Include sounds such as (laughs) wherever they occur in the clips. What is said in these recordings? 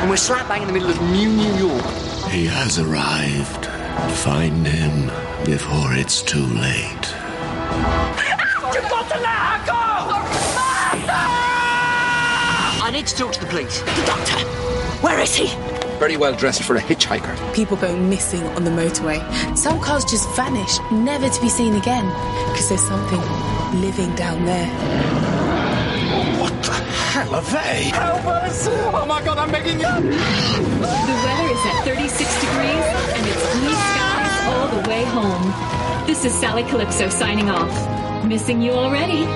And we're slap bang in the middle of New New York. He has arrived. Find him before it's too late. You've got to let her go! I need to talk to the police. The doctor! Where is he? Very well dressed for a hitchhiker. People go missing on the motorway. Some cars just vanish, never to be seen again, because there's something living down there. What the hell are they? Help us! Oh my god, I'm making it! The weather is at 36 degrees and it's blue skies all the way home. This is Sally Calypso signing off. Missing you already.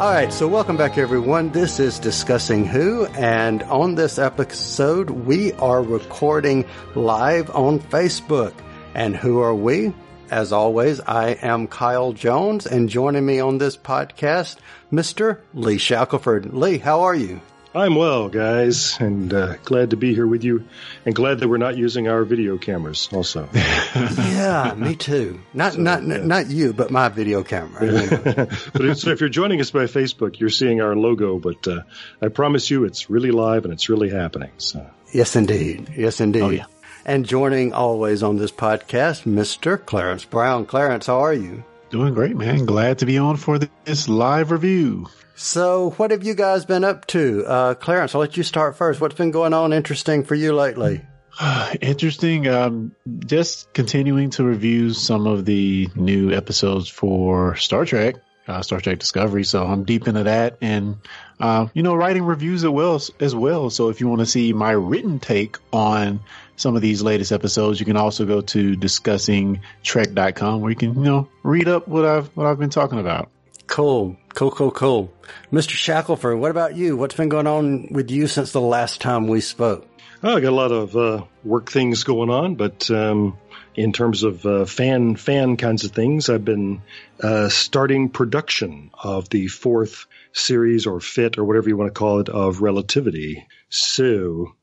All right, so welcome back, everyone. This is Discussing Who, and on this episode, we are recording live on Facebook. And who are we? As always, I am Kyle Jones, and joining me on this podcast, Mr. Lee Shackelford. Lee, how are you? I'm well, guys, and uh, glad to be here with you, and glad that we're not using our video cameras. Also, (laughs) yeah, me too. Not so, not yeah. not you, but my video camera. You (laughs) know. but if you're joining us by Facebook, you're seeing our logo. But uh, I promise you, it's really live and it's really happening. So yes, indeed, yes, indeed. Oh, yeah. And joining always on this podcast, Mr. Clarence Brown. Clarence, how are you? Doing great, man. Glad to be on for this live review. So, what have you guys been up to? Uh, Clarence, I'll let you start first. What's been going on interesting for you lately? (sighs) interesting. Um, just continuing to review some of the new episodes for Star Trek, uh, Star Trek Discovery. So I'm deep into that and, uh, you know, writing reviews as well, as well. So if you want to see my written take on some of these latest episodes, you can also go to discussingtrek.com where you can, you know, read up what I've, what I've been talking about. Cool. Cool, cool, cool. Mr. Shackelford, what about you? What's been going on with you since the last time we spoke? Oh, I got a lot of uh, work things going on, but um, in terms of uh, fan fan kinds of things, I've been uh, starting production of the fourth series or fit or whatever you want to call it of Relativity. So,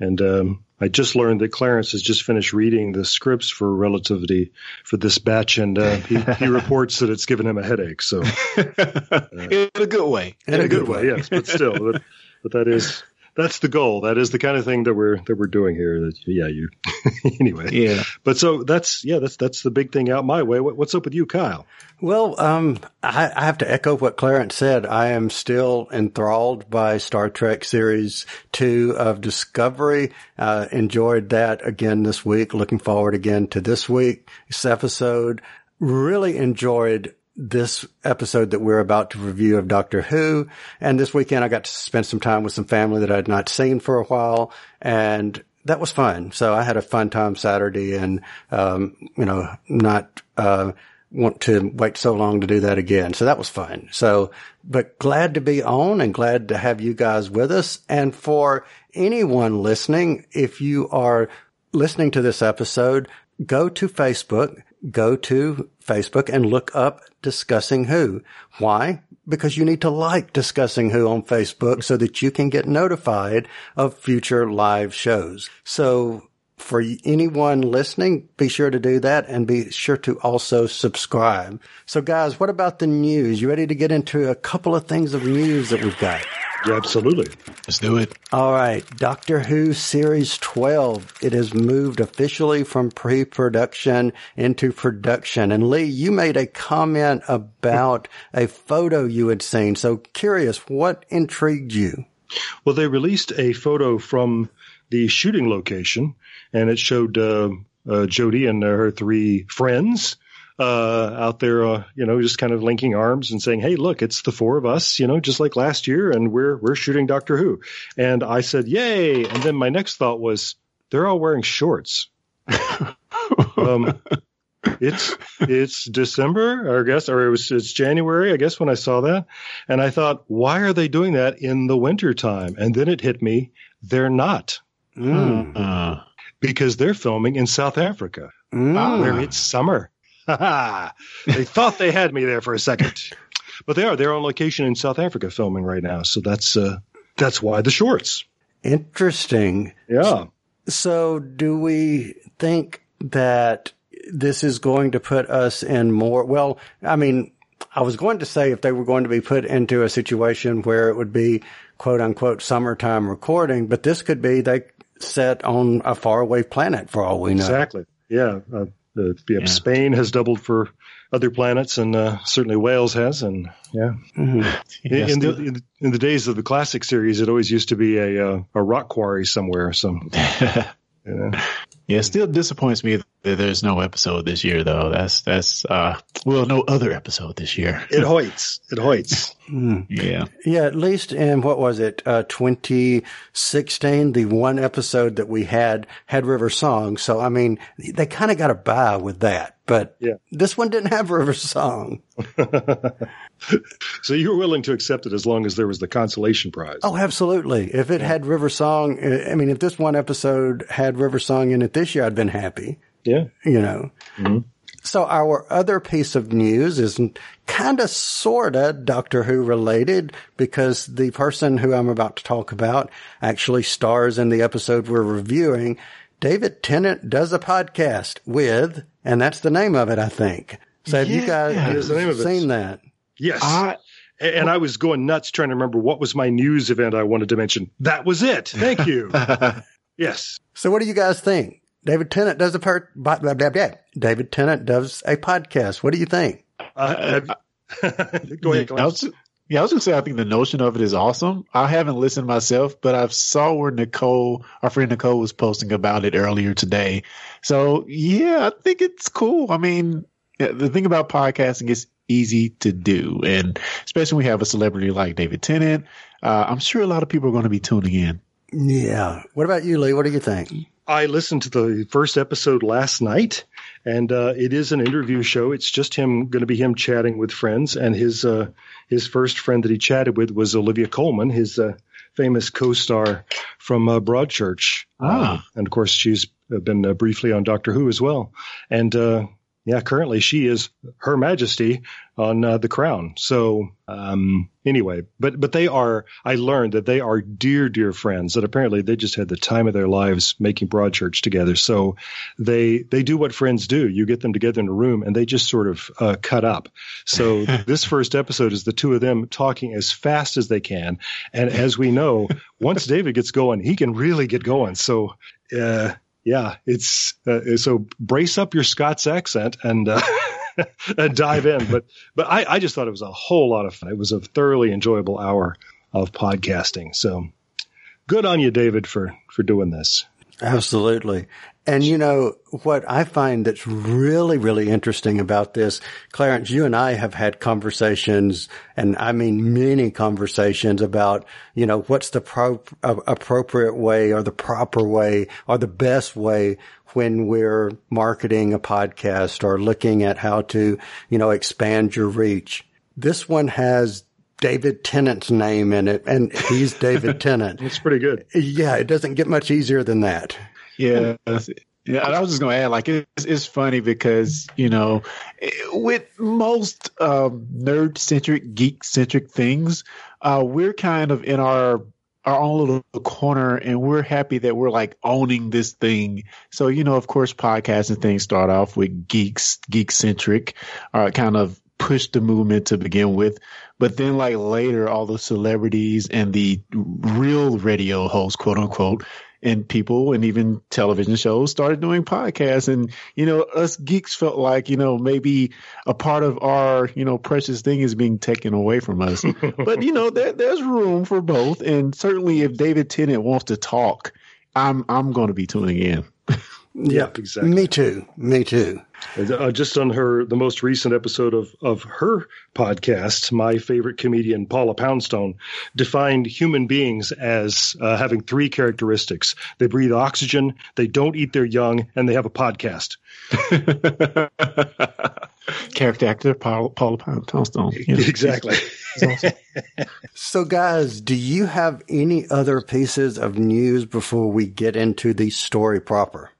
and um, I just learned that Clarence has just finished reading the scripts for Relativity for this batch, and uh, he, he, (laughs) reports that it's given him a headache. So, uh, (laughs) in a good way, in, in a, good, good way, way, yes, but still, but, but that is that's the goal. That is the kind of thing that we're that we're doing here. That yeah, you (laughs) anyway. Yeah. But so that's yeah, that's that's the big thing out my way. What, what's up with you, Kyle? Well, um, I, I, have to echo what Clarence said. I am still enthralled by Star Trek Series Two of Discovery. Uh, enjoyed that again this week. Looking forward again to this week's episode. Really enjoyed this episode that we're about to review of Doctor Who. And this weekend I got to spend some time with some family that I'd not seen for a while and that was fun. So I had a fun time Saturday and, um, you know, not, uh, want to wait so long to do that again. So that was fun. So, but glad to be on and glad to have you guys with us. And for anyone listening, if you are listening to this episode, go to Facebook, go to Facebook and look up Discussing Who. Why? Because you need to like Discussing Who on Facebook so that you can get notified of future live shows. So for anyone listening, be sure to do that and be sure to also subscribe. So guys, what about the news? You ready to get into a couple of things of news that we've got? Yeah, absolutely. Let's do it. All right. Doctor Who Series 12. It has moved officially from pre-production into production. And Lee, you made a comment about a photo you had seen. So curious, what intrigued you? Well, they released a photo from the shooting location and it showed, uh, uh, Jodie and her three friends uh, out there, uh, you know, just kind of linking arms and saying, "Hey, look, it's the four of us, you know, just like last year, and we're we're shooting Doctor Who." And I said, "Yay!" And then my next thought was, "They're all wearing shorts." (laughs) um, it's it's December, I guess, or it was it's January, I guess, when I saw that, and I thought, "Why are they doing that in the winter time?" And then it hit me, they're not. Mm. Uh, because they're filming in South Africa, mm. where it's summer. (laughs) they thought they had me there for a second, but they are. They're on location in South Africa filming right now, so that's uh, that's why the shorts. Interesting. Yeah. So, do we think that this is going to put us in more? Well, I mean, I was going to say if they were going to be put into a situation where it would be quote unquote summertime recording, but this could be they set on a faraway planet for all we know. Exactly. Yeah. Uh, the, yeah. Spain has doubled for other planets, and uh, certainly Wales has. And yeah, mm-hmm. yeah in, still, the, in, in, the days of the classic series, it always used to be a uh, a rock quarry somewhere. So (laughs) yeah. Yeah, it still disappoints me that there's no episode this year, though. That's that's uh, well, no other episode this year. it hoits. It hoits. Mm. Yeah. Yeah. At least in what was it, uh, 2016, the one episode that we had had River Song. So I mean, they kind of got a bye with that. But yeah. this one didn't have River Song. (laughs) so you were willing to accept it as long as there was the consolation prize. Oh, absolutely. If it had River Song, I mean, if this one episode had River Song in it this year, I'd been happy. Yeah. You know. Mm-hmm. So our other piece of news is kind of sort of Doctor Who related because the person who I'm about to talk about actually stars in the episode we're reviewing. David Tennant does a podcast with and that's the name of it, I think. So have yeah, you guys yeah, the name of seen that? Yes. I, and I was going nuts trying to remember what was my news event I wanted to mention. That was it. Thank you. (laughs) yes. So what do you guys think? David Tennant does a part. Blah, blah, blah, blah. David Tennant does a podcast. What do you think? Uh, (laughs) go ahead. I was, yeah, I was gonna say I think the notion of it is awesome. I haven't listened myself, but I saw where Nicole, our friend Nicole, was posting about it earlier today. So yeah, I think it's cool. I mean, the thing about podcasting is easy to do, and especially when we have a celebrity like David Tennant, uh, I'm sure a lot of people are going to be tuning in. Yeah. What about you, Lee? What do you think? I listened to the first episode last night, and uh, it is an interview show. It's just him going to be him chatting with friends, and his uh, his first friend that he chatted with was Olivia Colman, his uh, famous co-star from uh, Broadchurch. Ah, and of course she's been uh, briefly on Doctor Who as well, and uh, yeah, currently she is Her Majesty on uh, the Crown. So um, anyway, but but they are. I learned that they are dear dear friends. That apparently they just had the time of their lives making Broadchurch together. So they they do what friends do. You get them together in a room and they just sort of uh, cut up. So (laughs) this first episode is the two of them talking as fast as they can. And as we know, once David gets going, he can really get going. So. Uh, yeah, it's uh, so brace up your Scots accent and uh, (laughs) and dive in. But but I, I just thought it was a whole lot of fun. It was a thoroughly enjoyable hour of podcasting. So good on you, David, for for doing this. Absolutely. And you know, what I find that's really, really interesting about this, Clarence, you and I have had conversations and I mean many conversations about, you know, what's the pro- uh, appropriate way or the proper way or the best way when we're marketing a podcast or looking at how to, you know, expand your reach. This one has David Tennant's name in it, and he's David (laughs) Tennant. it's pretty good. Yeah, it doesn't get much easier than that. Yeah. Yeah, I was just to add, like, it's, it's funny because, you know, with most um, nerd centric, geek centric things, uh, we're kind of in our our own little corner and we're happy that we're like owning this thing. So, you know, of course, podcasts and things start off with geeks, geek centric, uh, kind of push the movement to begin with. But then like later, all the celebrities and the real radio hosts, quote unquote, and people and even television shows started doing podcasts. And, you know, us geeks felt like, you know, maybe a part of our, you know, precious thing is being taken away from us. (laughs) but, you know, there, there's room for both. And certainly if David Tennant wants to talk, I'm, I'm going to be tuning in. Yep, exactly. Me too. Me too. Uh, just on her, the most recent episode of of her podcast, my favorite comedian Paula Poundstone defined human beings as uh, having three characteristics: they breathe oxygen, they don't eat their young, and they have a podcast. (laughs) Character actor Paula, Paula Poundstone. Yeah. Exactly. Awesome. so, guys, do you have any other pieces of news before we get into the story proper?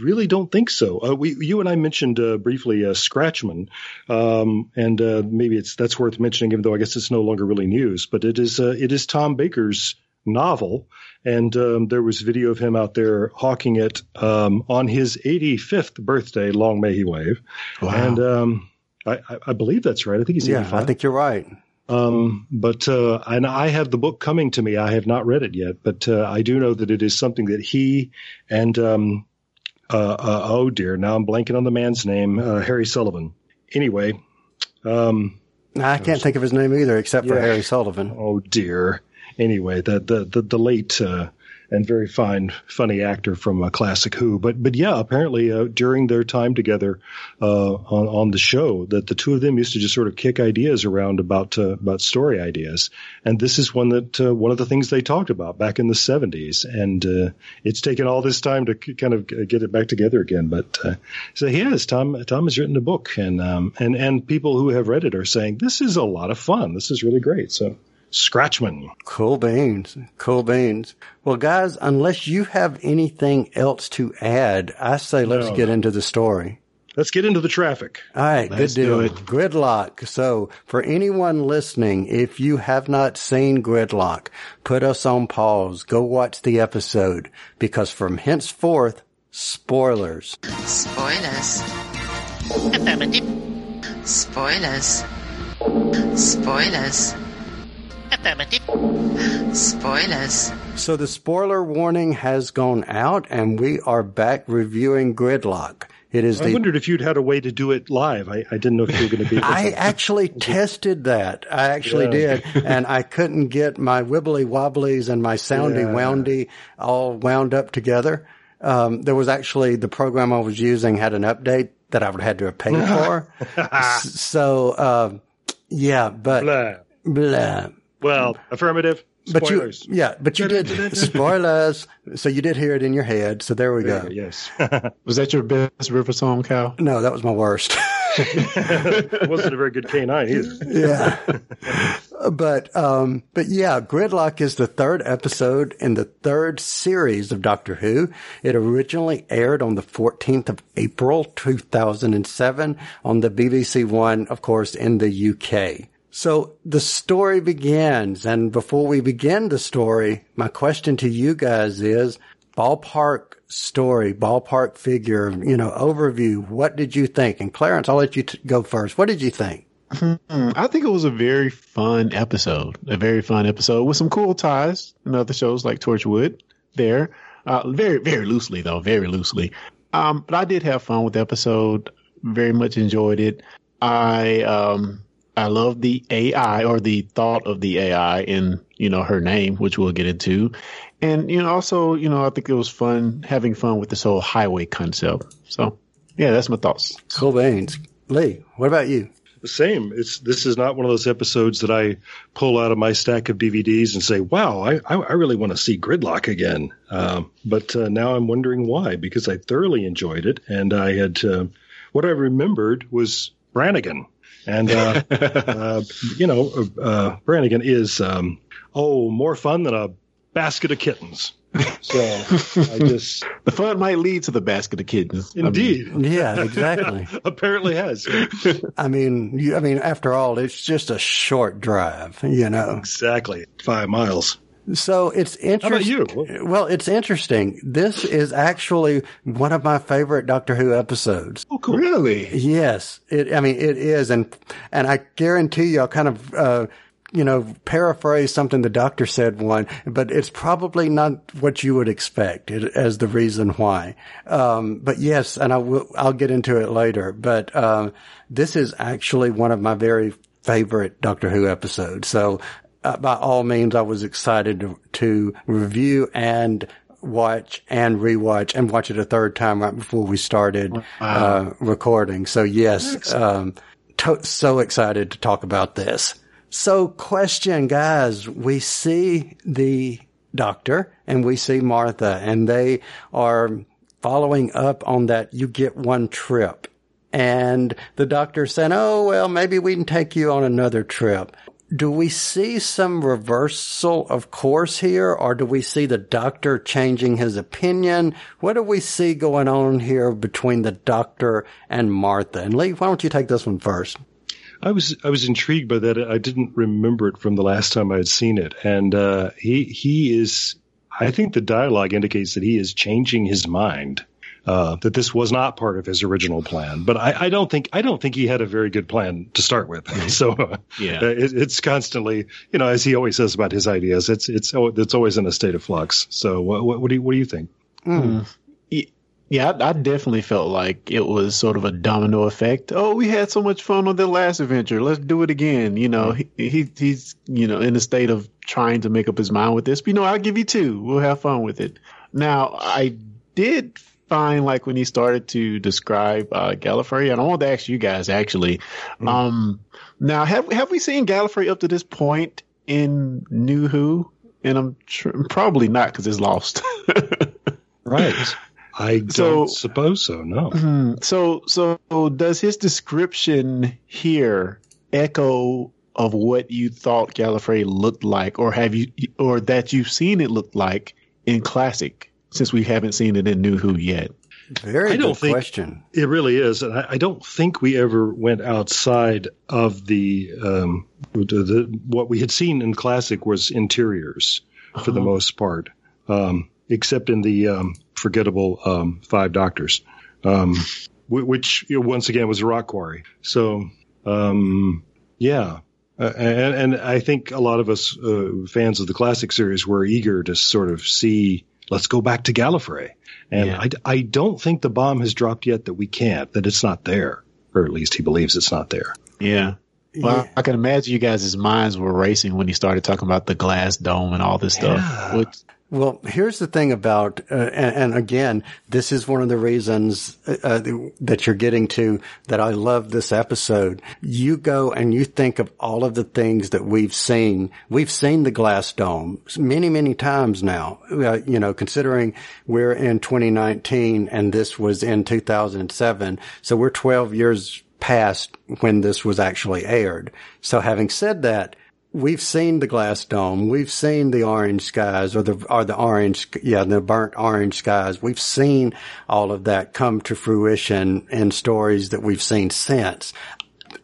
Really don't think so. Uh, we, you and I mentioned uh, briefly uh, Scratchman, um, and uh, maybe it's that's worth mentioning, even though I guess it's no longer really news. But it is uh, it is Tom Baker's novel, and um, there was video of him out there hawking it um, on his 85th birthday. Long may he wave! Wow. And um, I, I, I believe that's right. I think he's 85. Yeah, I think you're right. Um, but uh, and I have the book coming to me. I have not read it yet, but uh, I do know that it is something that he and um, uh, uh, oh dear, now I'm blanking on the man's name, uh, Harry Sullivan. Anyway, um, I can't think of his name either, except for Yeah. Harry Sullivan. oh dear. Anyway, the the the, the late uh, and very fine, funny actor from a classic Who. But but yeah, apparently uh, during their time together uh, on on the show, that the two of them used to just sort of kick ideas around about uh, about story ideas, and this is one that uh, one of the things they talked about back in the seventies, and uh, it's taken all this time to kind of get it back together again. But uh, so he has Tom Tom has written a book, and um, and and people who have read it are saying this is a lot of fun. This is really great. So. Scratchman. Cool beans. Cool beans. Well, guys, unless you have anything else to add, I say let's No. get into the story. Let's get into the traffic. All right, Let's good deal. do it. Gridlock. So, for anyone listening, if you have not seen Gridlock, put us on pause. Go watch the episode because from henceforth, spoilers. Spoilers. Affirmative. (laughs) Spoilers. Spoilers. Affirmative. Spoilers. So the spoiler warning has gone out and we are back reviewing Gridlock. It is I the wondered if you'd had a way to do it live. I, I didn't know if you were going to be. able (laughs) to. I actually (laughs) tested that. I actually Yeah. did. And I couldn't get my wibbly wobblies and my soundy Yeah. woundy all wound up together. Um, there was actually the program I was using had an update that I would have had to have paid for. (laughs) So, um, yeah, but Blah. blah. Well, affirmative. But you, yeah, but you did spoilers. So you did hear it in your head. So there we go. Yes. (laughs) Was that your best river song, Cal? No, that was my worst. it (laughs) (laughs) wasn't a very good K9 either. yeah. but um but yeah, Gridlock is the third episode in the third series of Doctor Who. It originally aired on the 14th of April 2007 on the BBC One, of course, in the UK. So the story begins, and before we begin the story, my question to you guys is ballpark story, ballpark figure, you know, overview. What did you think? And Clarence, I'll let you t- go first. What did you think? I think it was a very fun episode. A very fun episode with some cool ties in other shows like Torchwood there. Uh, very, very loosely though, very loosely. Um, but I did have fun with the episode. Very much enjoyed it. I, um, I love the AI or the thought of the AI in, you know, her name, which we'll get into. And, you know, also, you know, I think it was fun having fun with this whole highway concept. So yeah, that's my thoughts. Cool beans. Lee, what about you? The same. It's this is not one of those episodes that I pull out of my stack of DVDs and say, "Wow, I I, I really want to see Gridlock again." Um, but uh, now I'm wondering why because I thoroughly enjoyed it and I had uh, what I remembered was Brannigan, and uh, (laughs) uh, you know uh, Brannigan is um, oh more fun than a basket of kittens. So I (laughs) just The fun might lead to the basket of kittens. I mean, indeed Yeah, exactly. (laughs) apparently has I mean, you, I mean, after all, it's just a short drive, you know. exactly five miles. So it's interesting. about you? Well, it's interesting. This is actually one of my favorite Doctor Who episodes. Oh, cool. Really? Yes, it. I mean, it is, and and I guarantee you, I'll kind of. Uh, you know, paraphrase something the doctor said one, but it's probably not what you would expect it, as the reason why. Um, but yes, and I will, I'll get into it later, but, um, this is actually one of my very favorite Doctor Who episodes. So, uh, by all means, I was excited to, to review and watch and rewatch and watch it a third time right before we started, uh, recording. So yes, um, to- so excited to talk about this. So question, guys, we see the doctor and we see Martha and they are following up on that you get one trip. And the doctor said, Oh, well, maybe we can take you on another trip. Do we see some reversal of course here or do we see the doctor changing his opinion? What do we see going on here between the doctor and Martha? And Lee, why don't you take this one first? I was I was intrigued by that. I didn't remember it from the last time I had seen it, and uh, he he is. I think the dialogue indicates that he is changing his mind. Uh, that this was not part of his original plan. But I, I don't think I don't think he had a very good plan to start with. (laughs) so uh, Yeah. it, it's constantly, you know, as he always says about his ideas, it's it's it's always in a state of flux. So what, what, what do you what do you think? Yeah, I, I definitely felt like it was sort of a domino effect. Oh, we had so much fun on the last adventure. Let's do it again. You know, he, he he's you know in a state of trying to make up his mind with this. But, you know, I'll give you two. We'll have fun with it. Now, I did find like when he started to describe uh, Gallifrey, and I wanted to ask you guys actually. Um, now have have we seen Gallifrey up to this point in New Who? And I'm tr- probably not because it's lost. (laughs) Right. I don't So- suppose so. No. Hmm. So, so does his description here echo of what you thought Gallifrey looked like, or have you, or that you've seen it look like in classic, since we haven't seen it in New Who yet? Very I don't good think- question. It really is, and I, I don't think we ever went outside of the, um, the, the what we had seen in classic was interiors for the most part, um, except in the um, forgettable um, Five Doctors, um, whi- which you know, once again was a rock quarry. So um, yeah. Uh, and, and I think a lot of us uh, fans of the classic series were eager to sort of see, let's go back to Gallifrey. And Yeah. I, I don't think the bomb has dropped yet that we can't, that it's not there. Or at least he believes it's not there. Yeah. Well, Yeah. I can imagine you guys' minds were racing when he started talking about the glass dome and all this stuff. Which, Well, here's the thing about, uh, and, and again, this is one of the reasons uh, uh, that you're getting to that I love this episode. You go and you think of all of the things that we've seen. We've seen the glass dome many, many times now. Uh, you know, considering we're in 2019 and this was in 2007, so we're 12 years past when this was actually aired. So having said that, we've seen the glass dome. We've seen the orange skies or the, or the orange, yeah, the burnt orange skies. We've seen all of that come to fruition in stories that we've seen since.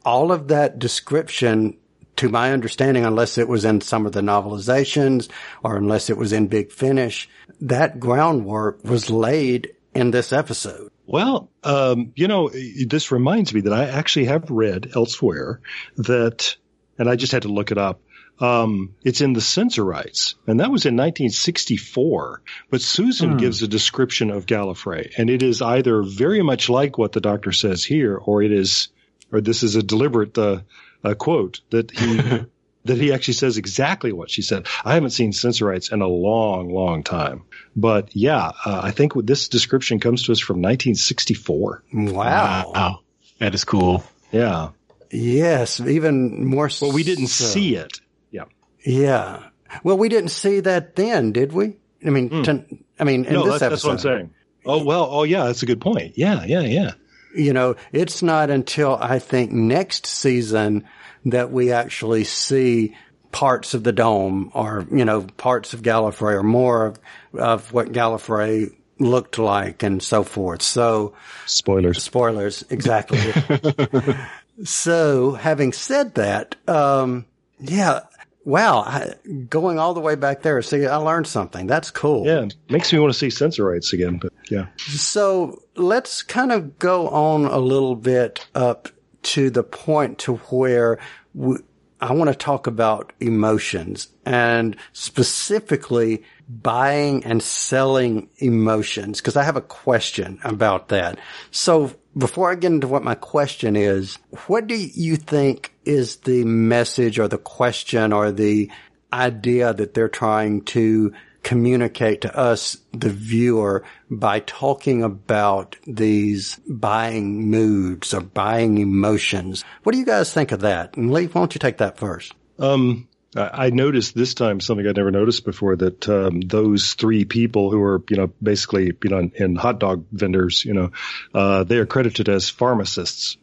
All of that description, to my understanding, unless it was in some of the novelizations or unless it was in Big Finish, that groundwork was laid in this episode. Well, um, you know, this reminds me that I actually have read elsewhere that, and I just had to look it up. Um, it's in the Sensorites, and that was in 1964. But Susan gives a description of Gallifrey, and it is either very much like what the doctor says here, or it is, or this is a deliberate uh, uh, quote that he (laughs) that he actually says exactly what she said. I haven't seen Sensorites in a long, long time, but yeah, uh, I think this description comes to us from 1964. Wow. wow, that is cool. Yeah. Yes, even more. Well, we didn't so. see it. Yeah. Yeah. Well, we didn't see that then, did we? I mean, to, I mean, in no, this that's, episode, that's what I'm saying. Oh well. Oh yeah, that's a good point. Yeah, yeah, yeah. you know, it's not until I think next season that we actually see parts of the dome or, you know, parts of Gallifrey or more of, of what Gallifrey looked like and so forth. So Spoilers. spoilers, exactly. (laughs) so having said that, um, yeah, wow, I, going all the way back there, see, I learned something. That's cool. Yeah, makes me want to see sensorites again. But yeah, So let's kind of go on a little bit up to the point to where we, I want to talk about emotions and specifically buying and selling emotions because I have a question about that. So before I get into what my question is, what do you think is the message or the question or the idea that they're trying to communicate to us, the viewer, by talking about these buying moods or buying emotions. What do you guys think of that? And Lee, why don't you take that first? um, I I noticed this time something I'd never noticed before that um, those three people who are you know basically you know in hot dog vendors, you know, uh, they are credited as pharmacists.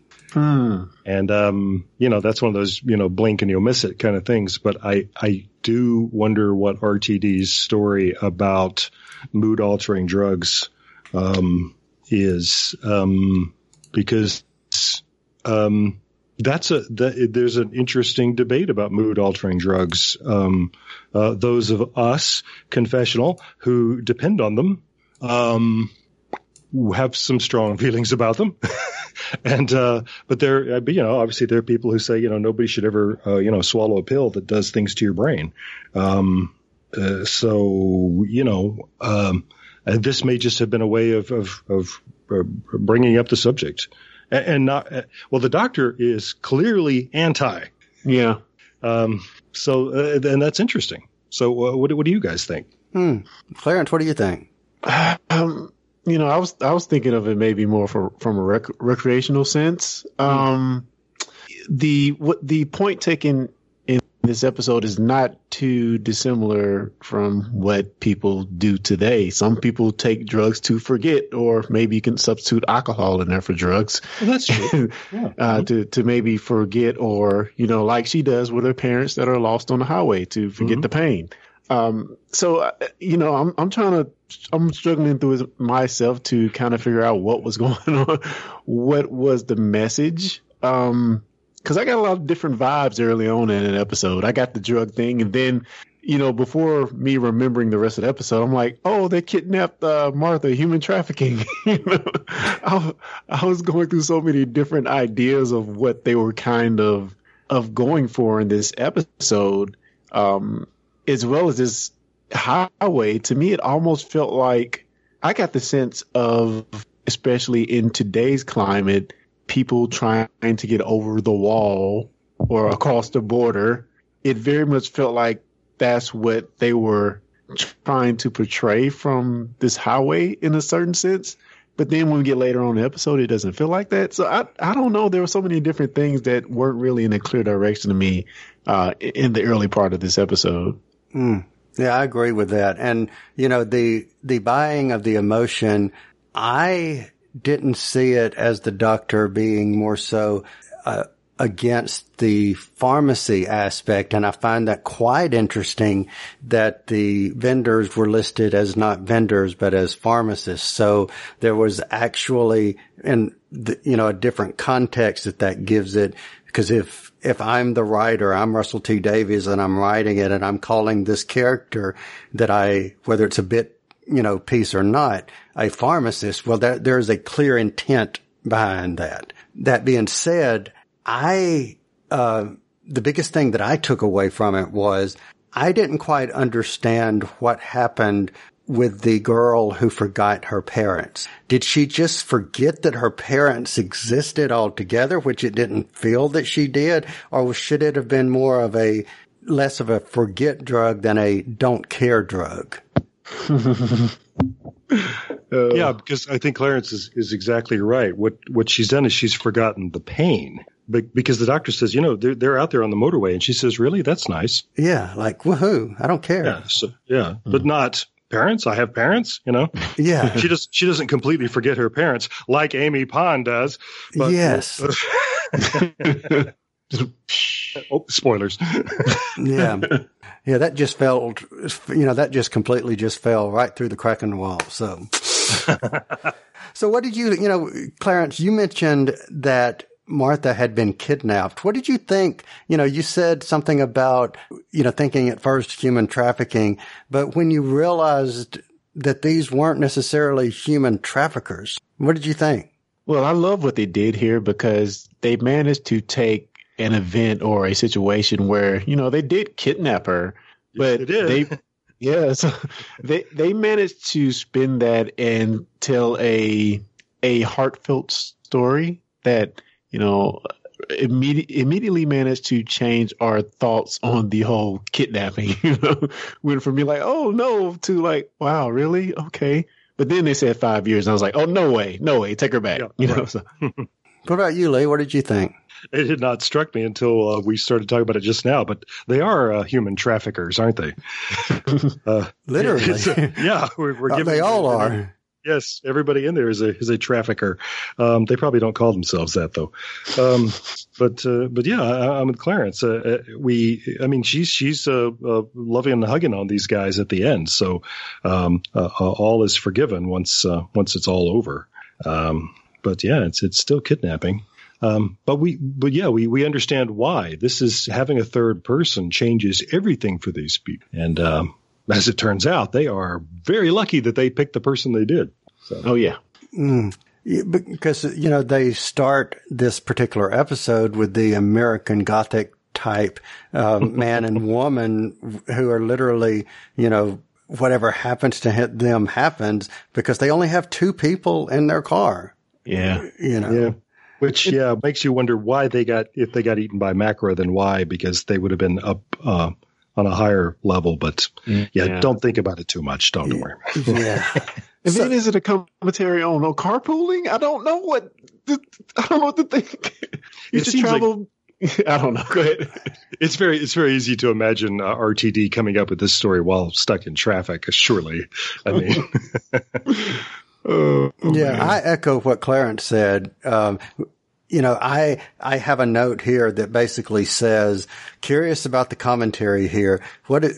And, um, you know, that's one of those, you know, blink and you'll miss it kind of things. But I, I do wonder what RTD's story about mood altering drugs, um, is, um, because, um, that's a, that, there's an interesting debate about mood altering drugs. Um, uh, those of us confessional who depend on them, um, have some strong (laughs) feelings about them. (laughs) and uh, but there, uh, but, you know, obviously there are people who say, you know, nobody should ever, uh, you know, swallow a pill that does things to your brain. Um, uh, so you know, um, and this may just have been a way of of, of uh, bringing up the subject, and, and not. Uh, well, the doctor is clearly anti. Yeah. Um, so, uh, and that's interesting. So, uh, what what do you guys think? Hmm. Clarence, what do you think? (sighs) Um, you know, I was I was thinking of it maybe more for, from a rec- recreational sense. Um, the what the point taken in this episode is not too dissimilar from what people do today. Some people take drugs to forget, or maybe you can substitute alcohol in there for drugs. Well, that's true. (laughs) Yeah. uh, to to maybe forget, or you know, like she does with her parents that are lost on the highway to forget mm-hmm. the pain. Um, so uh, you know, I'm I'm trying to I'm struggling through myself to kind of figure out what was (laughs) going on, what was the message. Um, cause I got a lot of different vibes early on in an episode. I got the drug thing and then, you know, before me remembering the rest of the episode, I'm like, oh, they kidnapped uh, Martha, human trafficking. (laughs) you know, I, I was going through so many different ideas of what they were kind of of going for in this episode. Um, as well as this highway, to me, it almost felt like I got the sense of, especially in today's climate, people trying to get over the wall or across the border. It very much felt like that's what they were trying to portray from this highway in a certain sense. But then when we get later on the episode, it doesn't feel like that. So I, I don't know. There were so many different things that weren't really in a clear direction to me uh, in the early part of this episode. Mm. Yeah, I agree with that. And, you know, the, the buying of the emotion, I didn't see it as the doctor being more so, uh, against the pharmacy aspect. And I find that quite interesting that the vendors were listed as not vendors, but as pharmacists. So there was actually, in the, you know, a different context that that gives it. Because if, if I'm the writer, I'm Russell T Davies and I'm writing it and I'm calling this character that I, whether it's a bit, you know, piece or not, a pharmacist, well, there, there's a clear intent behind that. That being said, I, uh, the biggest thing that I took away from it was I didn't quite understand what happened with the girl who forgot her parents? Did she just forget that her parents existed altogether, which it didn't feel that she did? Or should it have been more of a, less of a forget drug than a don't care drug? (laughs) uh, yeah, because I think Clarence is, is exactly right. What what she's done is she's forgotten the pain. But because the doctor says, you know, they're they're out there on the motorway, and she says, "Really, that's nice." Yeah, like woohoo! I don't care. Yeah, so, yeah, mm. but not parents. I have parents, you know. Yeah. (laughs) she just she doesn't completely forget her parents like Amy Pond does. But, yes. (laughs) oh, spoilers. yeah. Yeah, that just felt, you know, that just completely just fell right through the crack in the wall. So, (laughs) so what did you, you know, Clarence, you mentioned that Martha had been kidnapped. What did you think? You know, you said something about, you know, thinking at first human trafficking, but when you realized that these weren't necessarily human traffickers, what did you think? Well, I love what they did here because they managed to take an event or a situation where, you know, they did kidnap her, but yes, they, they (laughs) yeah, so they, they managed to spin that and tell a, a heartfelt story that you know, immediately immediately managed to change our thoughts on the whole kidnapping. (laughs) You know, went from being like, "Oh no," to like, "Wow, really? Okay." But then they said five years, and I was like, "Oh no way, no way, take her back." Yeah, you right. know. So. (laughs) what about you, Lee? What did you think? It had not struck me until uh, we started talking about it just now, but they are uh, human traffickers, aren't they? (laughs) Uh, Literally, yeah, we're, we're giving. they all are. Yes, everybody in there is a is a trafficker. Um, they probably don't call themselves that though. Um, but uh, but yeah, I, am with Clarence. Uh, uh, we, I mean, she's she's uh, uh, loving and hugging on these guys at the end. So um, uh, all is forgiven once once it's all over. Um, but yeah, it's it's still kidnapping. Um, but we, but yeah, we, we understand why this is having a third person changes everything for these people. And, um, as it turns out, they are very lucky that they picked the person they did. So. Oh yeah. Mm. Yeah, Because, you know, they start this particular episode with the American Gothic type uh, (laughs) man and woman who are literally, you know, whatever happens to hit them happens because they only have two people in their car. Yeah. You know, Yeah. Which yeah makes you wonder why they got if they got eaten by Macra then why because they would have been up uh, on a higher level but yeah, Yeah. don't think about it too much don't worry (laughs) yeah. And then is it a commentary on no carpooling? I don't know what I don't know what to think. You It should seems like- travel. (laughs) I don't know. Go ahead. (laughs) it's very it's very easy to imagine uh, RTD coming up with this story while stuck in traffic surely I mean Oh, Yeah, I echo what Clarence said. Um, you know, I I have a note here that basically says, curious about the commentary here. What it,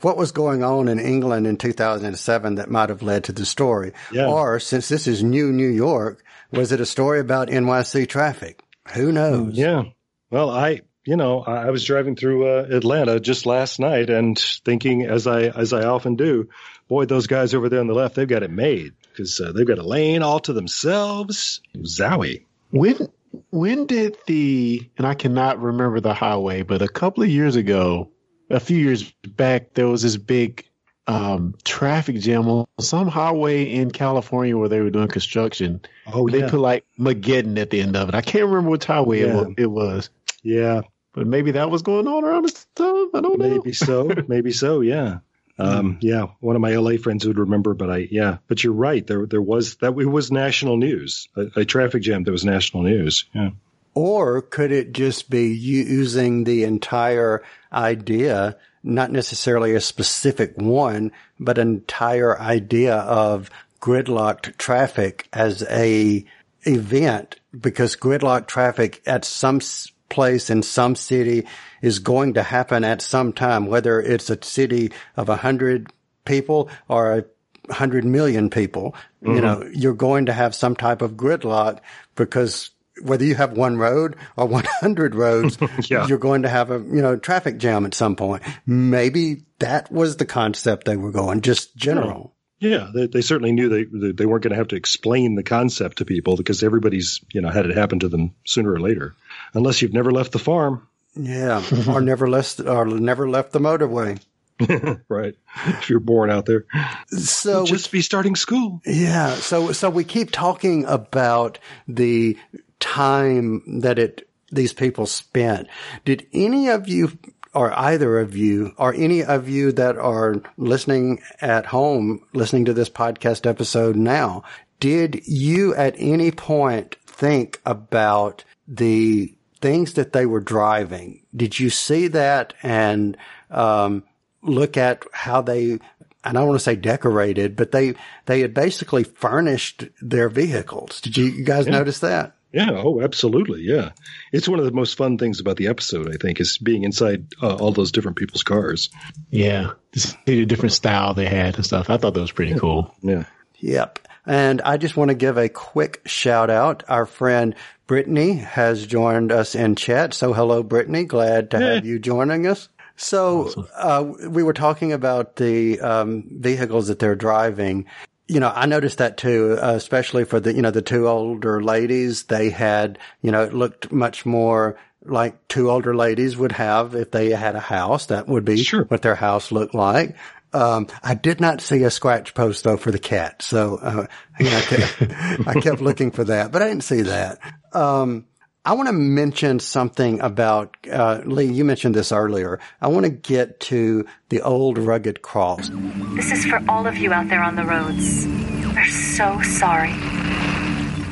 what was going on in England in 2007 that might have led to the story? Yeah. Or since this is new New York, was it a story about NYC traffic? Who knows? Yeah. Well, I, you know, I I was driving through uh, Atlanta just last night and thinking, as I as I often do, boy, those guys over there on the left, they've got it made because uh, they've got a lane all to themselves. Zowie. When when did the and I cannot remember the highway, but a couple of years ago, a few years back, there was this big um, traffic jam on some highway in California where they were doing construction. Oh they yeah, put like Mageddon at the end of it. I can't remember which highway it, Yeah. it was, yeah, but maybe that was going on around this time. I don't know. maybe so, maybe so. Yeah. Um, yeah, one of my LA friends would remember, but I, yeah, but you're right. There, there was that it was national news, a, a traffic jam that was national news. Yeah. Or could it just be using the entire idea, not necessarily a specific one, but an entire idea of gridlocked traffic as a event because gridlock traffic at some place in some city is going to happen at some time, whether it's a city of a hundred people or a hundred million people. You mm-hmm. know, you're going to have some type of gridlock because whether you have one road or (laughs) 100 roads, (laughs) Yeah. you're going to have a, you know, traffic jam at some point. Maybe that was the concept they were going, just general. Yeah, they, they certainly knew they- they weren't going to have to explain the concept to people because everybody's you know had it happen to them sooner or later, unless you've never left the farm, Yeah. or never left, or never left the motorway. (laughs) right? If you're born out there, So we just be starting school. Yeah. So, so we keep talking about the time that it, these people spent. Did any of you or either of you or any of you that are listening at home, listening to this podcast episode now, did you at any point think about the things that they were driving? Did you see that and, um, look at how they, and I don't want to say decorated, but they, they had basically furnished their vehicles. Did you, you guys notice that? Yeah. Oh, absolutely. Yeah. It's one of the most fun things about the episode, I think, is being inside uh, all those different people's cars. Yeah, to see the different style they had and stuff. I thought that was pretty cool. Yeah. Yep. And I just want to give a quick shout out. Our friend Brittany has joined us in chat. So hello, Brittany. Glad to have you joining us. So, uh, we were talking about the, um, vehicles that they're driving. You know, I noticed that too, uh, especially for the, you know, the two older ladies. They had, you know, it looked much more like two older ladies would have if they had a house. That would be Sure. what their house looked like. Um, I did not see a scratch post though for the cat. So, uh, (laughs) I kept, I kept looking for that, but I didn't see that. Um, I want to mention something about, uh, Lee, you mentioned this earlier. I want to get to the old rugged cross. This is for all of you out there on the roads. We're so sorry.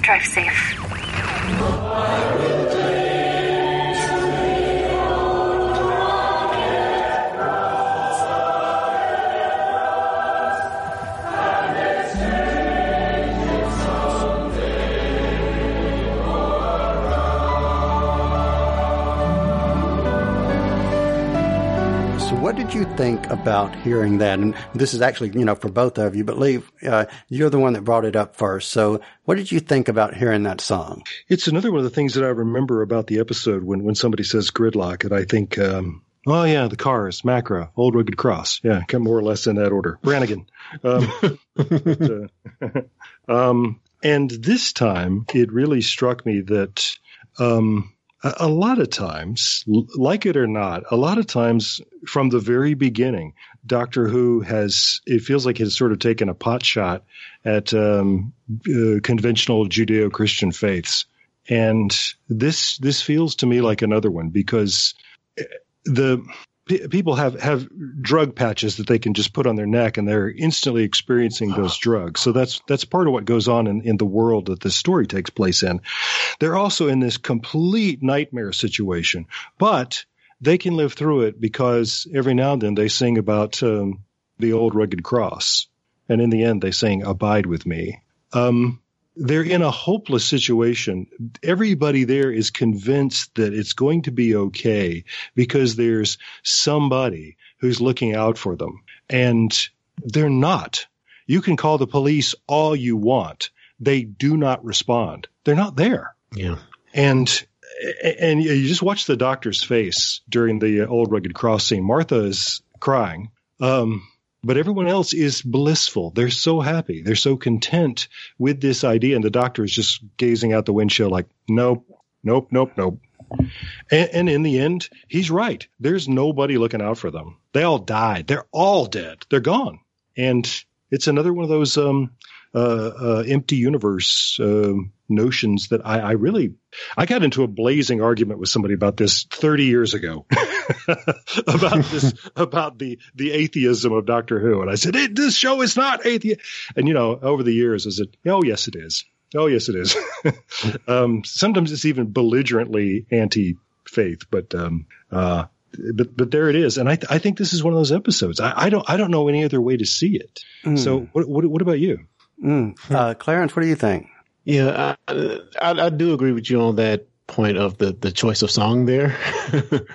Drive safe. So what did you think about hearing that? And this is actually, you know, for both of you, but Lee, uh, you're the one that brought it up first. So what did you think about hearing that song? It's another one of the things that I remember about the episode when, when somebody says gridlock, and I think, um, oh yeah, the cars, Macra, Old Rugged Cross, yeah, come more or less in that order. Brannigan, um, but, uh, (laughs) um, And this time, it really struck me that um, a, lot of times, like it or not, a lot of times from the very beginning, Doctor Who has, it feels like has sort of taken a pot shot at um, uh, conventional Judeo Christian faiths. And this this feels to me like another one because eh, the p- people have have drug patches that they can just put on their neck and they're instantly experiencing those drugs. So that's that's part of what goes on in, in the world that this story takes place in. They're also in this complete nightmare situation but they can live through it because every now and then they sing about um, the old rugged cross. And in the end they sing abide with me. Um, they're in a hopeless situation. Everybody there is convinced that it's going to be okay because there's somebody who's looking out for them. And they're not. You can call the police all you want. They do not respond. They're not there. Yeah. And and you just watch the doctor's face during the old rugged cross scene. Martha is crying. Um, but everyone else is blissful. They're so happy. They're so content with this idea. And the doctor is just gazing out the windshield like, nope, nope, nope, nope. And, and in the end, he's right. There's nobody looking out for them. They all died. They're all dead. They're gone. And it's another one of those um, uh, uh, empty universe uh, notions that I, I, really I got into a blazing argument with somebody about this 30 years ago (laughs) (laughs) about this about the the atheism of Doctor Who, and I said this show is not atheist. And you know, over the years, I said, oh yes, it is. Oh yes, it is. (laughs) um, sometimes it's even belligerently anti-faith, but um, uh, but but there it is, and I th- I think this is one of those episodes. I, I don't I don't know any other way to see it. Mm. So what, what what about you? Mm. Uh, Clarence, what do you think? Yeah, I, I, I, do agree with you on that point of the, the choice of song there.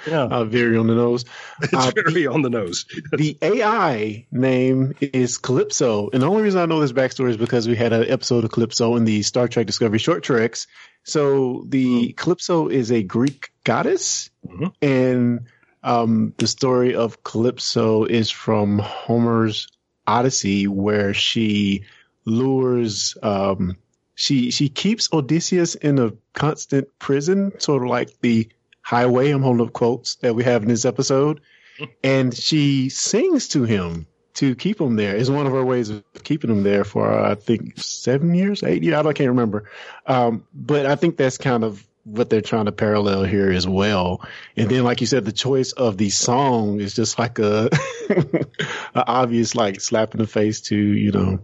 yeah. (laughs) Uh, very on the nose. (laughs) It's uh, very on the nose. (laughs) the AI name is Calypso. And the only reason I know this backstory is because we had an episode of Calypso in the Star Trek Discovery short treks. So the mm-hmm. Calypso is a Greek goddess. Mm-hmm. And um, the story of Calypso is from Homer's Odyssey, where she lures um, she she keeps Odysseus in a constant prison, sort of like the highway. I'm holding up quotes that we have in this episode, (laughs) and she sings to him to keep him there. Is one of her ways of keeping him there for uh, I think seven years, eight years. I can't remember, um, but I think that's kind of what they're trying to parallel here as well. And then, like you said, the choice of the song is just like a, (laughs) a obvious like slap in the face to you know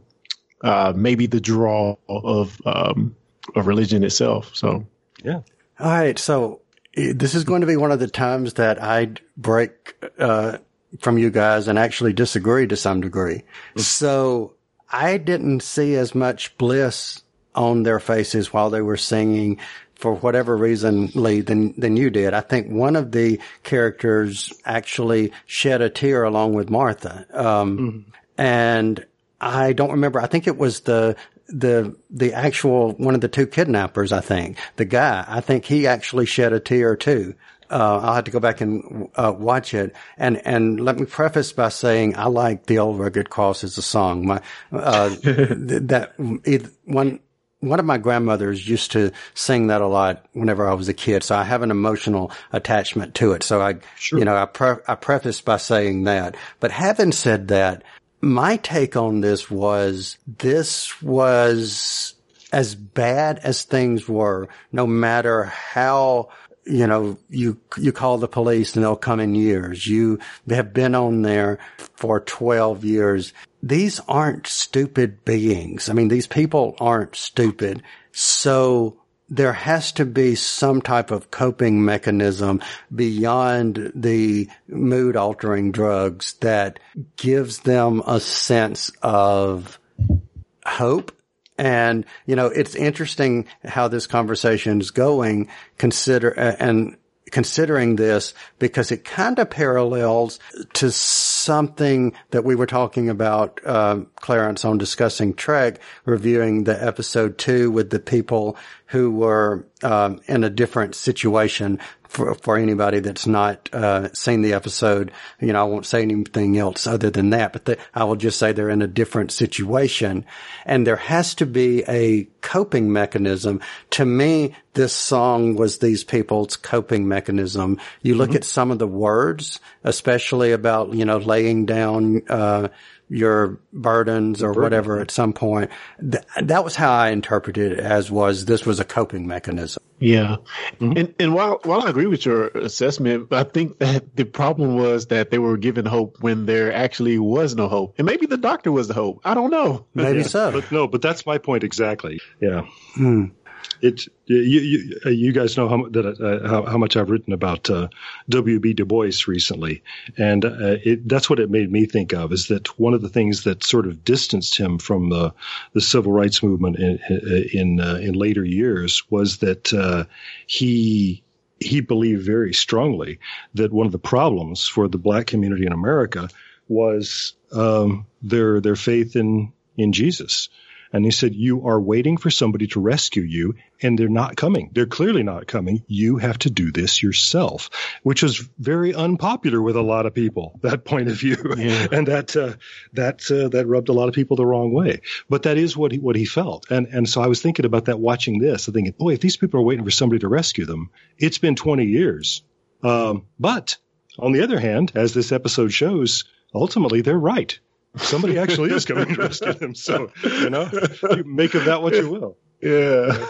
uh, maybe the draw of um, of religion itself. So, yeah. All right. So this is going to be one of the times that I break uh, from you guys and actually disagree to some degree. Mm-hmm. So I didn't see as much bliss on their faces while they were singing for whatever reason, Lee, than, than you did. I think one of the characters actually shed a tear along with Martha. Um, mm-hmm. and I don't remember. I think it was the the the actual one of the two kidnappers. I think the guy. I think he actually shed a tear too. Uh, I'll have to go back and uh, watch it. And and let me preface by saying I like the old rugged cross as a song. My uh, (laughs) that one one of my grandmothers used to sing that a lot whenever I was a kid, so I have an emotional attachment to it. So I, sure. you know, I, pre- I preface by saying that. But having said that, my take on this was this was as bad as things were, no matter how you know, you, you call the police and they'll come in years. You have been on there for 12 years. These aren't stupid beings. I mean, these people aren't stupid. So there has to be some type of coping mechanism beyond the mood altering drugs that gives them a sense of hope. And, you know, it's interesting how this conversation is going, consider, and considering this because it kind of parallels to something that we were talking about, uh, Clarence, on discussing Trek, reviewing the episode two with the people who were um, in a different situation for, for anybody that's not uh, seen the episode. You know, I won't say anything else other than that, but the, I will just say they're in a different situation, and there has to be a coping mechanism. To me, this song was these people's coping mechanism. You look Mm-hmm. at some of the words, especially about you know laying down. Uh, your burdens or whatever at some point. Th- that was how I interpreted it as was this was a coping mechanism. Yeah, and and while while I agree with your assessment, I think that the problem was that they were given hope when there actually was no hope, and maybe the doctor was the hope. I don't know. Maybe (laughs) Yeah, so. But no, but that's my point exactly. Yeah. Hmm. It you you, uh, you guys know how that uh, how, how much I've written about uh, W. B. Du Bois recently, and uh, it, that's what it made me think of is that one of the things that sort of distanced him from the the civil rights movement in in uh, in later years was that uh, he he believed very strongly that one of the problems for the black community in America was um, their their faith in in Jesus. And he said, You are waiting for somebody to rescue you, and they're not coming. They're clearly not coming. You have to do this yourself, which was very unpopular with a lot of people, that point of view. (laughs) and that, uh, that, uh, that rubbed a lot of people the wrong way. But that is what he, what he felt. And, and so I was thinking about that watching this, I thinking, boy, if these people are waiting for somebody to rescue them, it's been 20 years. Um, but on the other hand, as this episode shows, ultimately they're right. Somebody actually is coming to rescue them. So, you know, you make of that what you will. Yeah.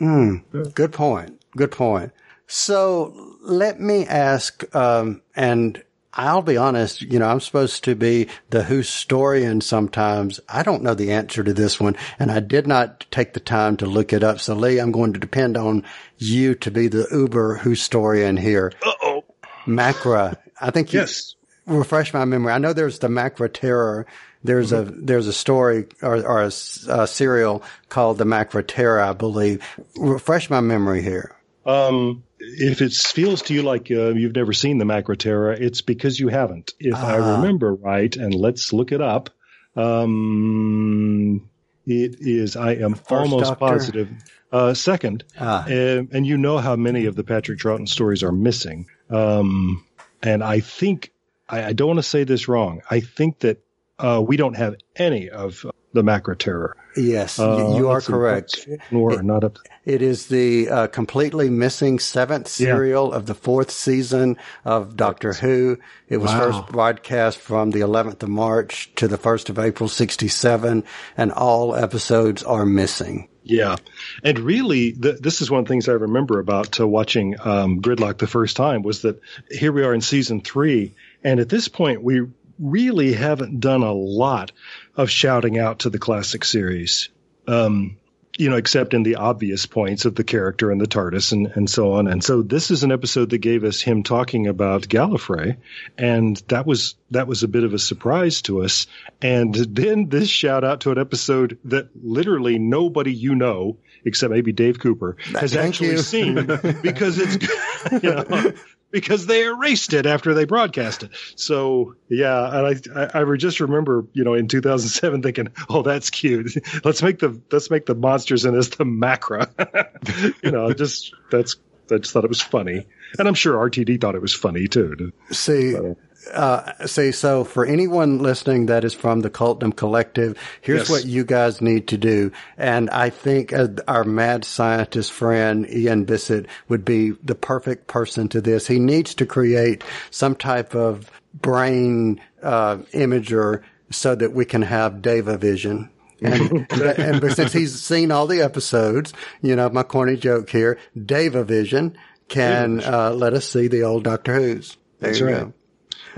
Mm, good point. Good point. So let me ask, um, and I'll be honest, you know, I'm supposed to be the historian sometimes. I don't know the answer to this one, and I did not take the time to look it up. So Lee, I'm going to depend on you to be the uber historian here. Uh oh. Macra. I think you Yes. Refresh my memory. I know there's the Macra Terror. There's a there's a story or, or a, a serial called the Macra Terror, I believe. Refresh my memory here. Um, if it feels to you like uh, you've never seen the Macra Macroterra, it's because you haven't. If I Ah. remember right, and let's look it up. Um, it is. I am almost Doctor? positive. Uh, second, Ah. Um, and you know how many of the Patrick Troughton stories are missing. Um, and I think I, I don't want to say this wrong. I think that uh, we don't have any of the Macra Terror. Yes, Uh, you are correct. Nor not up. It is the uh, completely missing seventh Yeah. serial of the fourth season of Doctor Who. It was Wow. first broadcast from the 11th of March to the 1st of April 67, and all episodes are missing. Yeah, and really, th- this is one of the things I remember about uh, watching um, Gridlock the first time was that here we are in season three, and at this point we really haven't done a lot of shouting out to the classic series. Um, you know, except in the obvious points of the character and the TARDIS and, and so on. And so this is an episode that gave us him talking about Gallifrey. And that was, that was a bit of a surprise to us. And then this shout out to an episode that literally nobody you know, except maybe Dave Cooper, has Thank actually you. seen (laughs) because it's, (laughs) you know, because they erased it after they broadcast it. So yeah, and I, I I just remember you know in 2007 thinking, oh that's cute. (laughs) Let's make the let's make the monsters in this the macra. (laughs) you know, just that's I just thought it was funny, and I'm sure RTD thought it was funny too. See, uh, see, so for anyone listening that is from the Cultdom Collective, here's Yes. what you guys need to do. And I think uh, our mad scientist friend, Ian Bissett, would be the perfect person to this. He needs to create some type of brain, uh, imager so that we can have Deva vision. And, (laughs) and but since he's seen all the episodes, you know, my corny joke here, Deva vision can, uh, let us see the old Doctor Who's. There That's you right. go.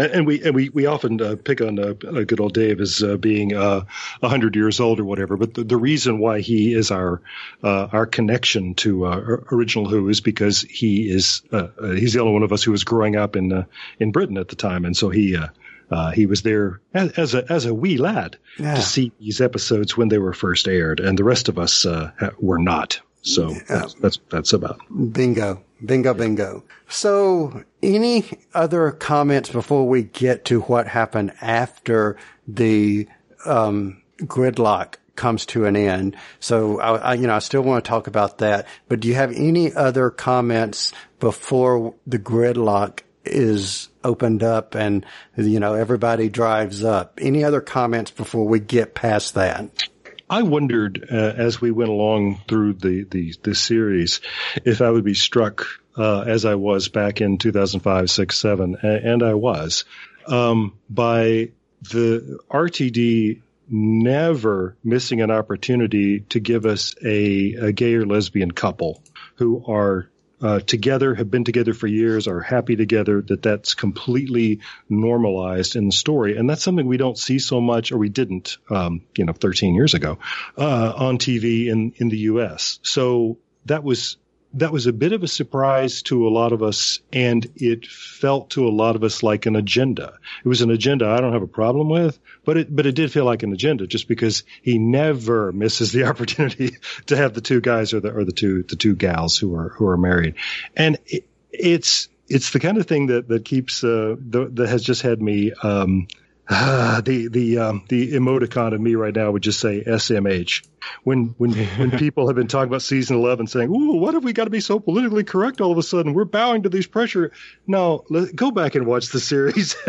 And, and we and we we often uh, pick on uh, good old Dave as uh, being uh, a hundred years old or whatever. But the, the reason why he is our uh, our connection to uh, original Who is because he is uh, uh, he's the only one of us who was growing up in uh, in Britain at the time, and so he. Uh, uh, he was there as, as a as a wee lad Yeah. to see these episodes when they were first aired, and the rest of us uh, were not. So that's, that's that's about. Bingo. Bingo, bingo. So, any other comments before we get to what happened after the um, gridlock comes to an end. So I, I, you know, I still want to talk about that. But do you have any other comments before the gridlock is opened up and you know everybody drives up? Any other comments before we get past that? I wondered uh, as we went along through the, the, series if I would be struck uh, as I was back in 2005, 6, 7, and I was, um, by the RTD never missing an opportunity to give us a, a gay or lesbian couple who are uh, together, have been together for years, are happy together, that that's completely normalized in the story. And that's something we don't see so much, or we didn't, um, you know, 13 years ago, uh, on TV in, in the U.S. So that was that was a bit of a surprise to a lot of us, and it felt to a lot of us like an agenda. It was an agenda I don't have a problem with, but it but it did feel like an agenda just because he never misses the (laughs) opportunity to have the two guys or the or the two the two gals who are who are married, and it, it's it's the kind of thing that that keeps uh, the, that has just had me um, Ah, (sighs) the the um, the emoticon of me right now would just say SMH. When when when (laughs) people have been talking about season eleven, saying, "Ooh, what have we got to be so politically correct all of a sudden? We're bowing to these pressure." No, let, go back and watch the series. (laughs)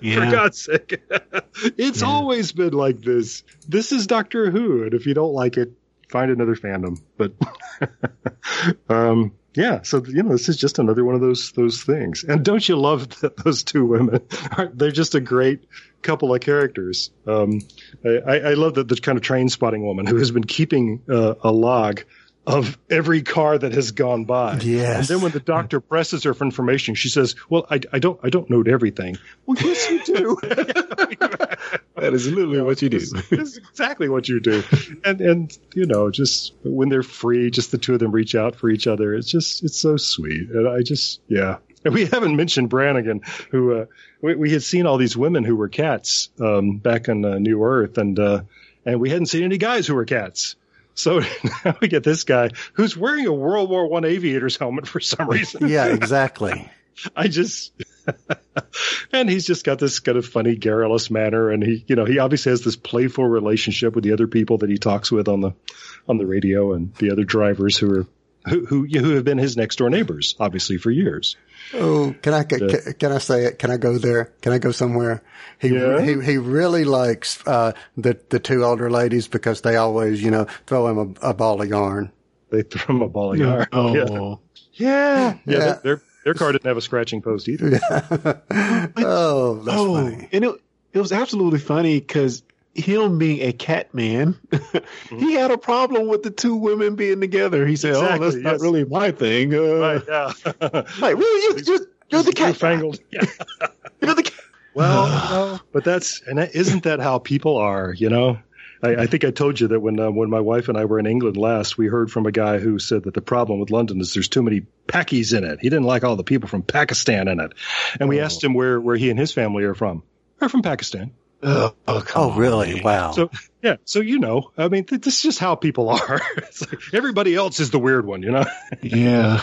Yeah. For God's sake, (laughs) it's Yeah. always been like this. This is Doctor Who, and if you don't like it, find another fandom. But um, yeah, so you know, this is just another one of those those things. And don't you love that those two women? Are, they're just a great couple of characters. Um, I, I love that the kind of train spotting woman who has been keeping uh, a log of every car that has gone by. Yes. And then when the doctor presses her for information, she says, "Well, I, I don't I don't note everything." Well, yes, you do. (laughs) That is literally what you do. This is exactly what you do. And and you know, just when they're free, just the two of them reach out for each other. It's just it's so sweet. And I just yeah. And we haven't mentioned Brannigan, who uh, we, we had seen all these women who were cats um, back on uh, New Earth, and uh, and we hadn't seen any guys who were cats. So (laughs) now we get this guy who's wearing a World War One aviator's helmet for some reason. (laughs) Yeah, exactly. (laughs) I just, and he's just got this kind of funny, garrulous manner, and he, you know, he obviously has this playful relationship with the other people that he talks with on the, on the radio, and the other drivers who are, who, who, who have been his next door neighbors, obviously for years. Oh, can I can, can I say it? Can I go there? Can I go somewhere? He Yeah. he he really likes uh, the the two older ladies because they always you know throw him a, a ball of yarn. They throw him a ball of yarn. (laughs) Yeah, Oh, yeah, Yeah. Their, their their car didn't have a scratching post either. (laughs) oh, that's oh, funny. and it it was absolutely funny because him being a cat man, (laughs) he had a problem with the two women being together. He said, "Oh, that's Exactly, not really my thing." Uh, Right? Yeah. (laughs) Like, really, you, you're, you're the cat. guy. Newfangled. Yeah. (laughs) You're the cat. Well, (sighs) you know, but that's and that, isn't that how people are? You know, I, I think I told you that when uh, when my wife and I were in England last, we heard from a guy who said that the problem with London is there's too many Pakis in it. He didn't like all the people from Pakistan in it, and we asked him where where he and his family are from. They're from Pakistan. Oh, oh, come Oh, on, really? man. Wow. So yeah, so you know, I mean, th- this is just how people are. (laughs) it's like everybody else is the weird one, you know? (laughs) Yeah.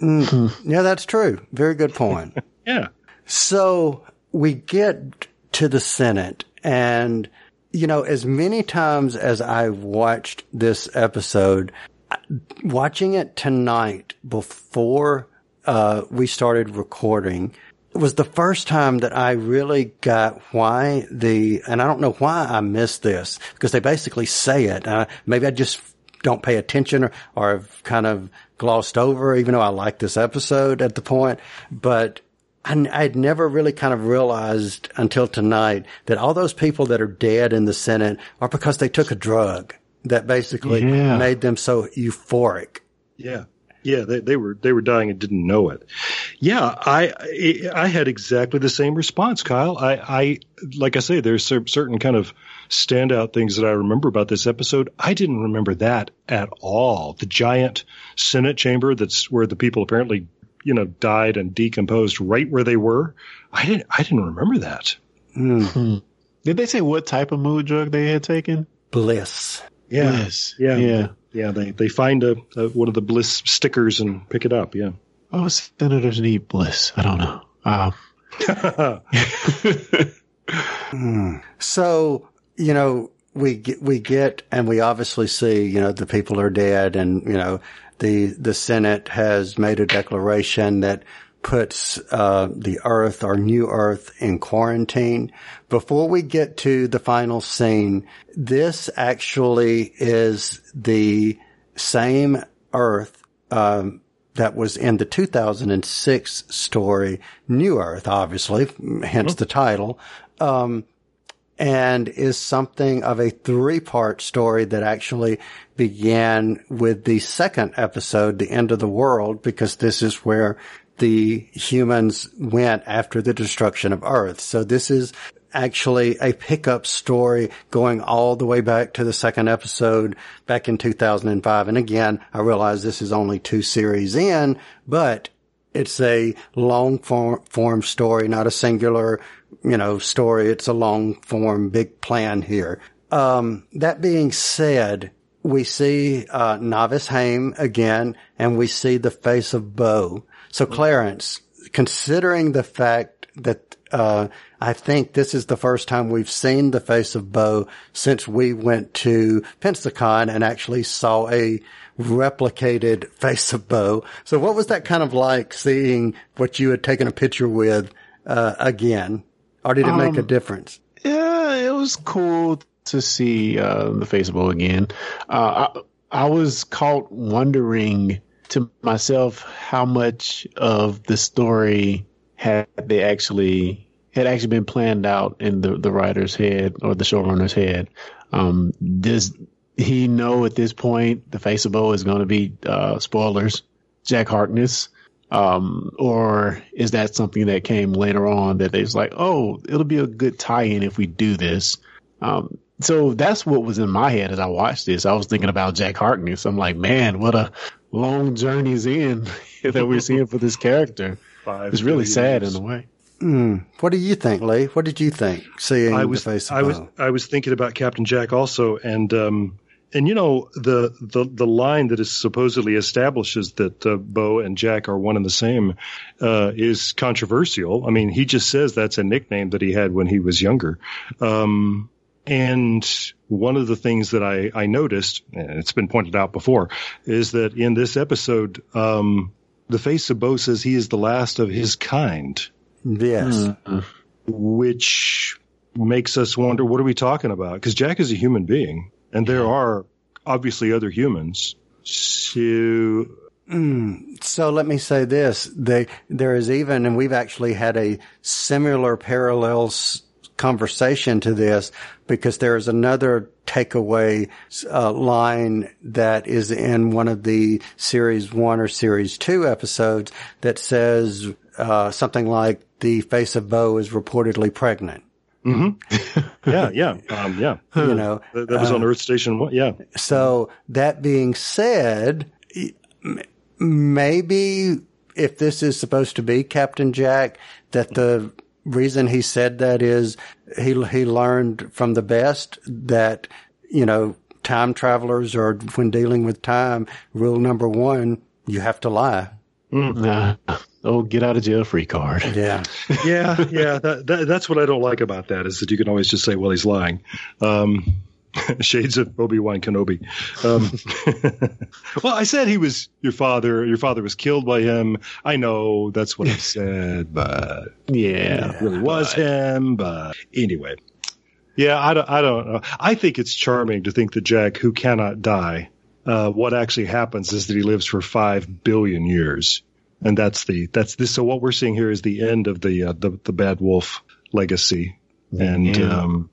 Mm, yeah, that's true. Very good point. (laughs) yeah. So we get to the Senate and, you know, as many times as I've watched this episode, watching it tonight before, uh, we started recording was the first time that I really got why the, and I don't know why I missed this because they basically say it. Uh, maybe I just don't pay attention or, or have kind of glossed over, even though I like this episode at the point, but I, I'd never really kind of realized until tonight that all those people that are dead in the Senate are because they took a drug that basically Yeah. made them so euphoric. Yeah. Yeah, they, they were they were dying and didn't know it. Yeah, I I I had exactly the same response, Kyle. I, I like I say, there's certain kind of standout things that I remember about this episode. I didn't remember that at all. The giant Senate chamber that's where the people apparently you know died and decomposed right where they were. I didn't I didn't remember that. Mm. Did they say what type of mood drug they had taken? Bliss. Yeah, Bliss. yeah, Yeah. Yeah. They they find a, a one of the bliss stickers and pick it up. Yeah. Oh, senators need bliss. I don't know. Um, (laughs) Mm. So, you know, we get, we get, and we obviously see, you know, the people are dead and, you know, the, the Senate has made a declaration that puts, uh, the earth or new earth in quarantine. Before we get to the final scene, this actually is the same earth, um, that was in the 2006 story, New Earth, obviously, hence the title. Um, and is something of a three part story that actually began with the second episode, The End of the World, because this is where the humans went after the destruction of Earth. So this is actually a pickup story going all the way back to the second episode back in 2005. And again, I realize this is only two series in, but it's a long form, form story, not a singular, you know, story. It's a long form, big plan here. Um, that being said, we see, uh, Novice Hame again, and we see the face of Boe. So Clarence, considering the fact that, uh, I think this is the first time we've seen the face of Boe since we went to Pensacon and actually saw a replicated face of Boe. So what was that kind of like seeing what you had taken a picture with, uh, again? Or did it make a Um, difference? Yeah, it was cool to see uh, the face of Boe again. Uh, I, I was caught wondering to myself how much of the story had they actually had actually been planned out in the the writer's head or the showrunner's head. Um, does he know at this point the face of Boe is going to be uh, spoilers, Jack Harkness? Um, or is that something that came later on that they was like, oh, it'll be a good tie-in if we do this. Um, so that's what was in my head as I watched this. I was thinking about Jack Harkness. I'm like, man, what a long journey's in (laughs) that we're seeing for this character. Five It's really billion sad in a way. Mm. What do you think, Lee? What did you think seeing I was the face of I was I was thinking about Captain Jack also, and um, and you know the the the line that is supposedly establishes that uh, Boe and Jack are one and the same uh, is controversial. I mean, he just says that's a nickname that he had when he was younger. Um, and one of the things that I, I noticed, and it's been pointed out before, is that in this episode, um, the face of Boe says he is the last of his kind Yes. which makes us wonder what are we talking about? Because Jack is a human being, and there are obviously other humans. So Mm. So let me say this: they, there is even, and we've actually had a similar parallel s- conversation to this because there is another takeaway uh, line that is in one of the series one or series two episodes that says uh, something like the face of Boe is reportedly pregnant. (laughs) yeah, yeah, um, yeah. You know, That, that was on uh, Earth Station One. Yeah, So that being said, maybe if this is supposed to be Captain Jack, that the reason he said that is he he learned from the best that you know time travelers or when dealing with time, rule number one, you have to lie. Nah. Oh, get out of jail free card. Yeah. (laughs) yeah, yeah. That, that, that's what I don't like about that is that you can always just say, "Well, he's lying." Um, (laughs) shades of Obi Wan Kenobi. Um, (laughs) well, I said he was your father. Your father was killed by him. I know that's what I (laughs) said, but Yeah. it really was him. But anyway, yeah, I don't, I don't know. I think it's charming to think that Jack, who cannot die, uh, what actually happens is that he lives for five billion years, and that's the that's this. So what we're seeing here is the end of the uh, the, the Bad Wolf legacy, and Yeah. um,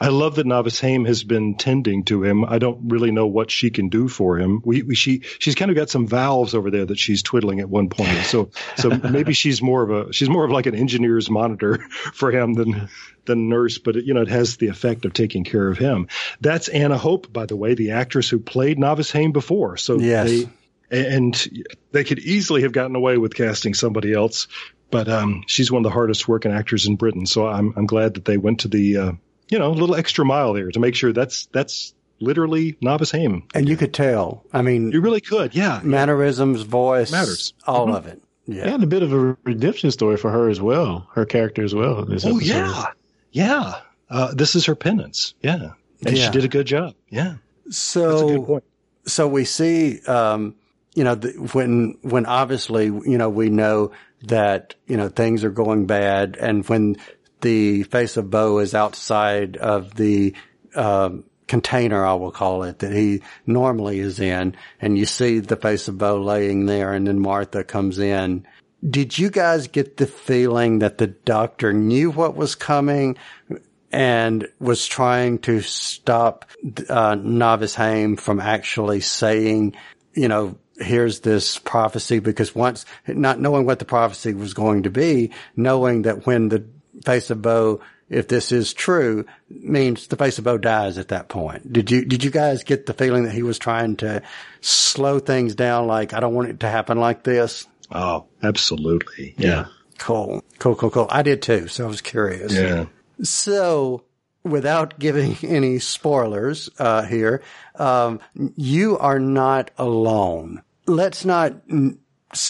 I love that Novice Hame has been tending to him. I don't really know what she can do for him. We, we she she's kind of got some valves over there that she's twiddling at one point. So so (laughs) maybe she's more of a she's more of like an engineer's monitor (laughs) for him than than nurse. But it, you know it has the effect of taking care of him. That's Anna Hope, by the way, the actress who played Novice Hame before. So Yes. they and they could easily have gotten away with casting somebody else. But um, she's one of the hardest working actors in Britain, so I'm I'm glad that they went to the uh, you know, a little extra mile there to make sure that's that's literally Novice Hame. And you could tell. I mean, You really could, yeah. mannerisms, voice, Matters. all Mhm. of it. Yeah. And a bit of a redemption story for her as well, her character as well. in this Oh episode. yeah, yeah. Uh, this is her penance. Yeah, and Yeah. she did a good job. Yeah. So, That's a good point. so we see, um, you know, the, when, when obviously, you know, we know that, you know, things are going bad and when the face of Boe is outside of the, um, container, I will call it, that he normally is in, and you see the face of Bo laying there and then Martha comes in. Did you guys get the feeling that the doctor knew what was coming and was trying to stop uh, Novice Hame from actually saying, you know, here's this prophecy because once not knowing what the prophecy was going to be, knowing that when the face of Boe, if this is true, means the face of Boe dies at that point. Did you did you guys get the feeling that he was trying to slow things down? Like I don't want it to happen like this. Oh, absolutely. Yeah. Cool, cool, cool, cool. I did too, so I was curious. Yeah. So, without giving (laughs) any spoilers uh, here, um, you are not alone. Let's not s-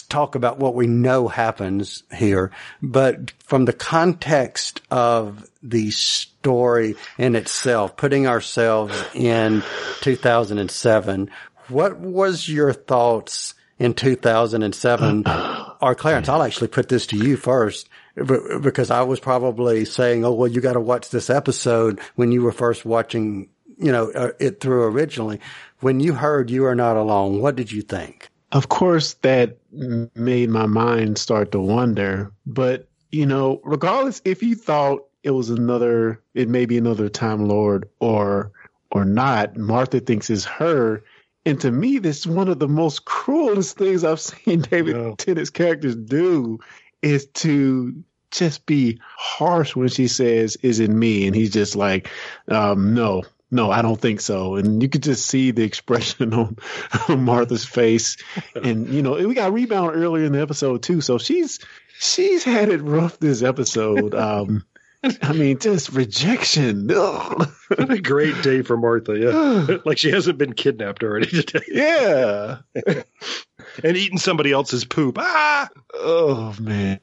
talk about what we know happens here, but from the context of the story in itself, putting ourselves in 2007, what was your thoughts in 2007? (clears throat) or Clarence, I'll actually put this to you first because I was probably saying, "Oh, well, you got to watch this episode when you were first watching, you know, uh, it through originally." When you heard "You Are Not Alone," what did you think? Of course, that made my mind start to wonder. But, you know, regardless if you thought it was another, it may be another Time Lord or, or not, Martha thinks it's her. And to me, this is one of the most cruelest things I've (laughs) seen David Tennant's characters do is to just be harsh when she says, is it me? And he's just like, um, no, no, I don't think so. And you could just see the expression (laughs) on, on Martha's face. And, you know, we got rebound earlier in the episode too. So she's, she's had it rough this episode. Um, I mean, just rejection. Ugh. What a great day for Martha. Yeah. (sighs) like she hasn't been kidnapped already today. Yeah. (laughs) and eating somebody else's poop. Ah! Oh, man.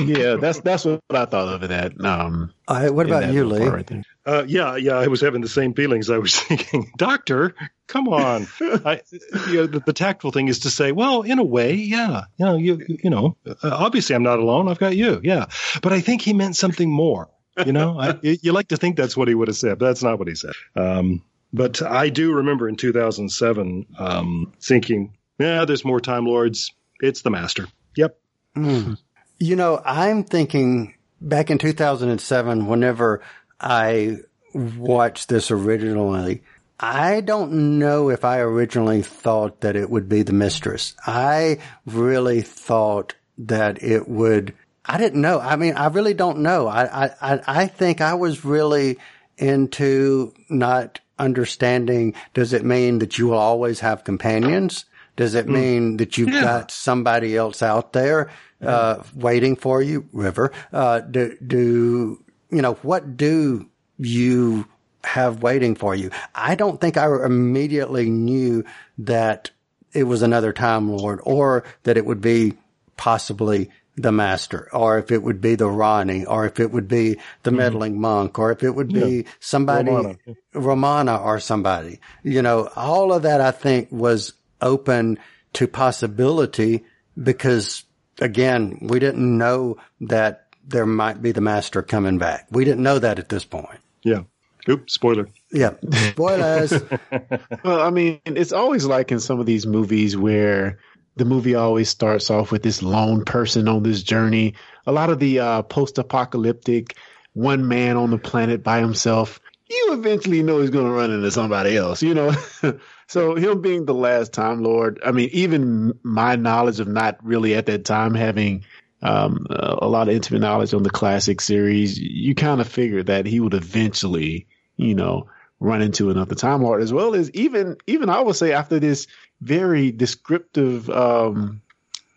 Yeah, that's that's what I thought of that. Um, All right, what about that you, little Lee? right. Uh, yeah, yeah, I was having the same feelings. I was (laughs) thinking, Doctor, come on. (laughs) I, you know, the, the tactful thing is to say, well, in a way, yeah, you know, you, you know, uh, obviously I'm not alone. I've got you. Yeah. But I think he meant something more. You know, I, you you like to think that's what he would have said, but that's not what he said. Um, but I do remember in 2007, um, thinking, yeah, there's more Time Lords. It's the Master. Yep. Mm. You know, I'm thinking back in 2007, whenever I watched this originally, I don't know if I originally thought that it would be the mistress. I really thought that it would, I didn't know. I mean, I really don't know. I, I, I- I think I was really into not understanding, does it mean that you will always have companions? Does it mean that you've Yeah. got somebody else out there, uh, waiting for you? River, uh, do, do, you know, what do you have waiting for you? I don't think I immediately knew that it was another Time Lord or that it would be possibly the master or if it would be the Rani or if it would be the meddling monk or if it would be Mm-hmm. Yeah. somebody Romana. Romana or somebody. You know, all of that I think was open to possibility because again, we didn't know that there might be the master coming back. We didn't know that at this point. Yeah. Oops, spoiler. Yeah. Spoilers. (laughs) well, I mean, it's always like in some of these movies where the movie always starts off with this lone person on this journey. A lot of the uh, post-apocalyptic one man on the planet by himself. You eventually know he's going to run into somebody else, you know. (laughs) so him being the last Time Lord, I mean, even my knowledge of not really at that time having um, a a lot of intimate knowledge on the classic series, you kind of figured that he would eventually, you know, run into another Time Lord, as well as even even I would say after this very descriptive, um,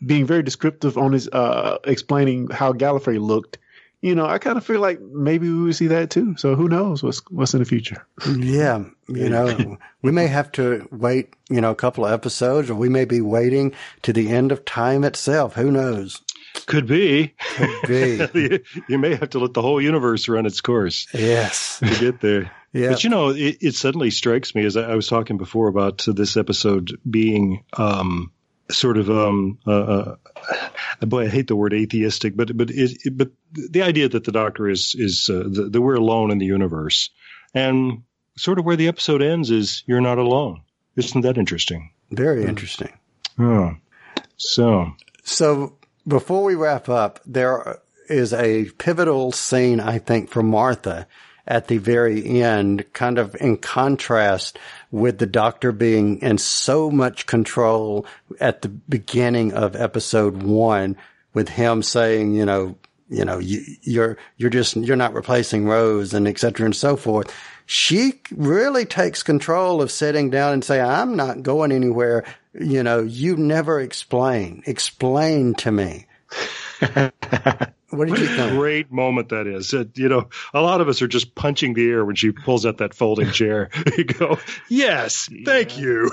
being very descriptive on his uh, explaining how Gallifrey looked. You know, I kind of feel like maybe we would see that too. So who knows what's what's in the future? Yeah, you know, (laughs) we may have to wait, you know, a couple of episodes, or we may be waiting to the end of time itself. Who knows? Could be. Could be. (laughs) you, you may have to let the whole universe run its course Yes. to get there. (laughs) Yeah. But you know, it, it suddenly strikes me as I, I was talking before about this episode being um, sort of um, uh, uh, boy, I hate the word atheistic, but but it, it, but the idea that the Doctor is is uh, the, that we're alone in the universe, and sort of where the episode ends is you're not alone. Isn't that interesting? Very interesting. Oh, so So before we wrap up, there is a pivotal scene, I think, for Martha at the very end, kind of in contrast with the doctor being in so much control at the beginning of episode one with him saying, you know, you know, you, you're, you're just, you're not replacing Rose and et cetera and so forth. She really takes control of sitting down and saying, I'm not going anywhere. You know, you never explain, explain to me. (laughs) What did you think? great moment that is. Uh, you know, a lot of us are just punching the air when she pulls out that folding chair. (laughs) you go, yes, thank you.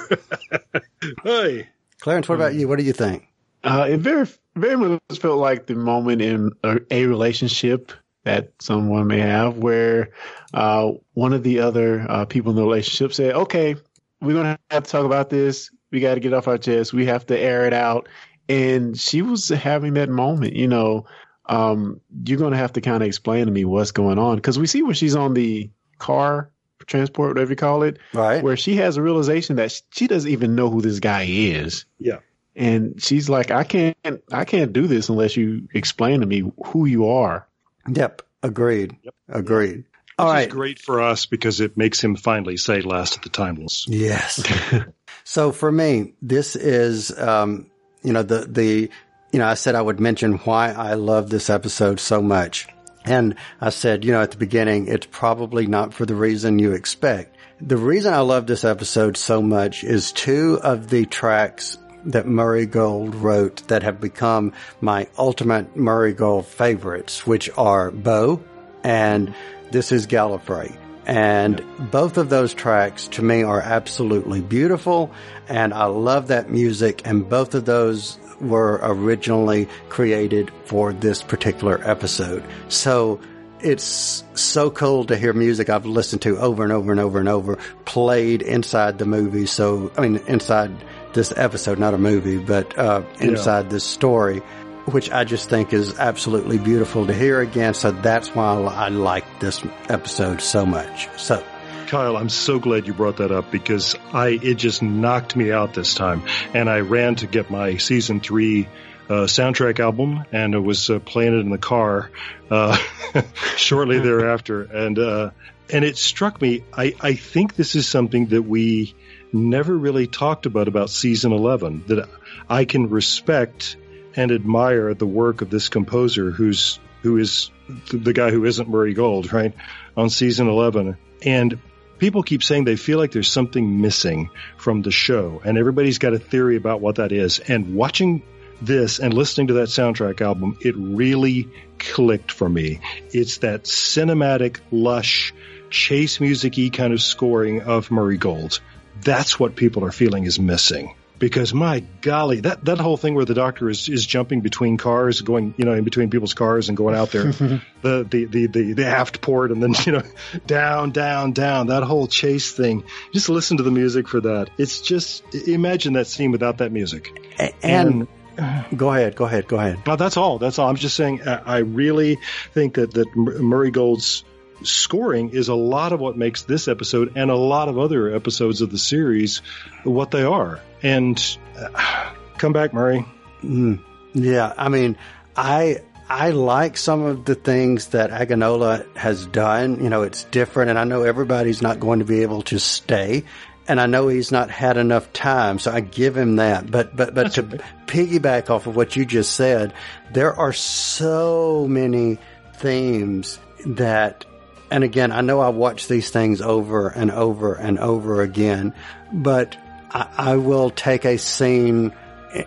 (laughs) hey, Clarence, what about you? What do you think? Uh, it very, very much felt like the moment in a, a relationship that someone may have where uh, one of the other uh, people in the relationship said, okay, we're going to have to talk about this. We got to get off our chest. We have to air it out. And she was having that moment, you know, um, you're going to have to kind of explain to me what's going on. Cause we see where she's on the car transport, whatever you call it, Right. where she has a realization that she doesn't even know who this guy is yeah. and she's like i can't i can't do this unless you explain to me who you are Yep. Agreed. Agreed. All Which right. is great for us because it makes him finally say last of the timeless. Yes. (laughs) so for me, this is, um, you know, the, the, you know, I said I would mention why I love this episode so much. And I said, you know, at the beginning, it's probably not for the reason you expect. The reason I love this episode so much is two of the tracks that Murray Gold wrote that have become my ultimate Murray Gold favorites, which are Boe and This is Gallifrey. And both of those tracks to me are absolutely beautiful. And I love that music. And both of those were originally created for this particular episode. So it's so cool to hear music I've listened to over and over and over and over played inside the movie. So, I mean, inside this episode, not a movie, but, uh, inside this story which I just think is absolutely beautiful to hear again. So that's why I like this episode so much. So Kyle, I'm so glad you brought that up because I it just knocked me out this time, and I ran to get my season three uh, soundtrack album, and I was uh, playing it in the car uh, (laughs) shortly thereafter, and uh, and it struck me. I I think this is something that we never really talked about about season eleven that I can respect and admire the work of this composer who's who is the guy who isn't Murray Gold, right? On season 11. And people keep saying they feel like there's something missing from the show and everybody's got a theory about what that is. And watching this and listening to that soundtrack album, it really clicked for me. It's that cinematic, lush, chase music-y kind of scoring of Murray Gold. That's what people are feeling is missing because my golly, that, that whole thing where the doctor is, is jumping between cars, going, you know, in between people's cars and going out there, (laughs) the, the, the, the, the aft port and then, (laughs) you know, down, down, down, that whole chase thing. Just listen to the music for that. It's just, imagine that scene without that music. and, (sighs) go ahead, go ahead, go ahead. No, that's all. That's all. I'm just saying, I I really think that, that Murray Gold's scoring is a lot of what makes this episode and a lot of other episodes of the series what they are. And uh, come back, Murray. Mm, yeah, I mean, I I like some of the things that Akinola has done. You know, it's different, and I know everybody's not going to be able to stay. And I know he's not had enough time, so I give him that. But but but to (laughs) piggyback off of what you just said, there are so many themes that and again, I know I watch these things over and over and over again, but I, I will take a scene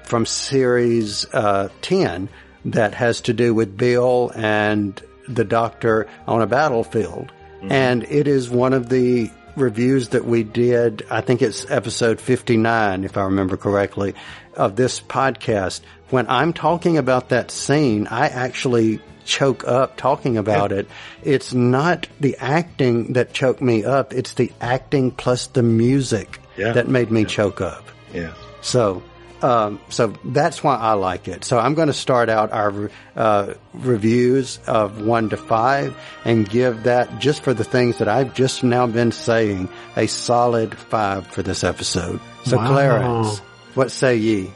from series uh, 10 that has to do with Bill and the doctor on a battlefield. And it is one of the reviews that we did, I think it's episode 59, if I remember correctly, of this podcast. When I'm talking about that scene, I actually choke up talking about it. It's not the acting that choked me up. It's the acting plus the music Yeah. that made me choke up. Yeah. So, um, so that's why I like it. So I'm going to start out our uh, reviews of one to five and give that just for the things that I've just now been saying a solid five for this episode. So Wow. Clarence, what say ye?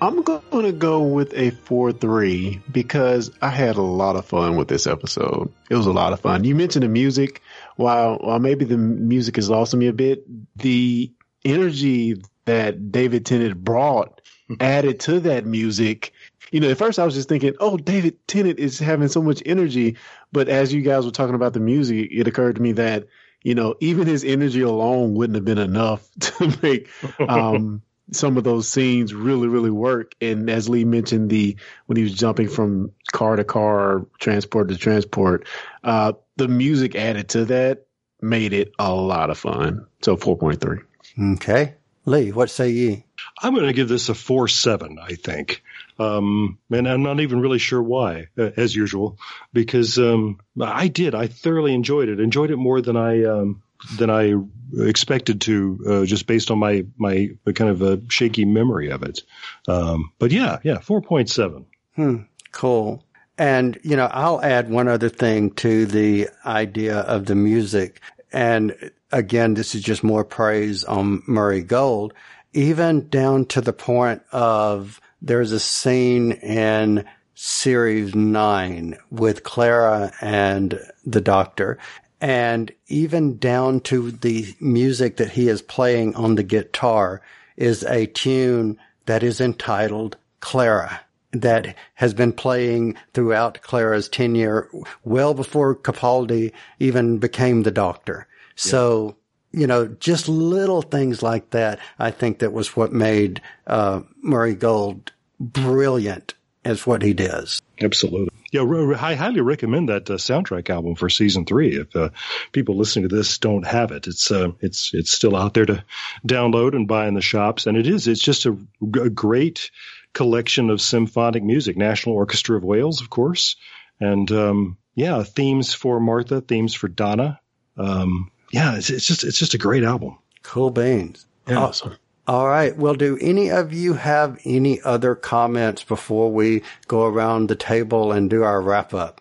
I'm going to go with a 4-3 because I had a lot of fun with this episode. It was a lot of fun. You mentioned the music. While, while maybe the music has lost me a bit, the energy that David Tennant brought (laughs) added to that music. You know, at first I was just thinking, oh, David Tennant is having so much energy. But as you guys were talking about the music, it occurred to me that, you know, even his energy alone wouldn't have been enough (laughs) to make, um, (laughs) some of those scenes really, really work. And as Lee mentioned, the when he was jumping from car to car, transport to transport, uh, the music added to that made it a lot of fun. So four point three. Okay. Lee, what say ye? I'm going to give this a four seven. I think, um, and I'm not even really sure why, uh, as usual, because um, I did. I thoroughly enjoyed it. Enjoyed it more than I um, than I expected to, uh, just based on my my kind of a shaky memory of it. Um, but yeah, yeah, four point seven. Hmm. Cool. And, you know, I'll add one other thing to the idea of the music. And again, this is just more praise on Murray Gold, even down to the point of there's a scene in series nine with Clara and the doctor. And even down to the music that he is playing on the guitar is a tune that is entitled Clara that has been playing throughout Clara's tenure well before Capaldi even became the doctor. So, you know, just little things like that. I think that was what made, uh, Murray Gold brilliant as what he does. Absolutely. Yeah, I highly recommend that uh, soundtrack album for season three. If uh, people listening to this don't have it, it's uh, it's it's still out there to download and buy in the shops. And it is it's just a, a great collection of symphonic music. National Orchestra of Wales, of course, and um, yeah, themes for Martha, themes for Donna. Um, yeah, it's, it's just it's just a great album. Cool beans. Awesome. All right. Well, do any of you have any other comments before we go around the table and do our wrap up?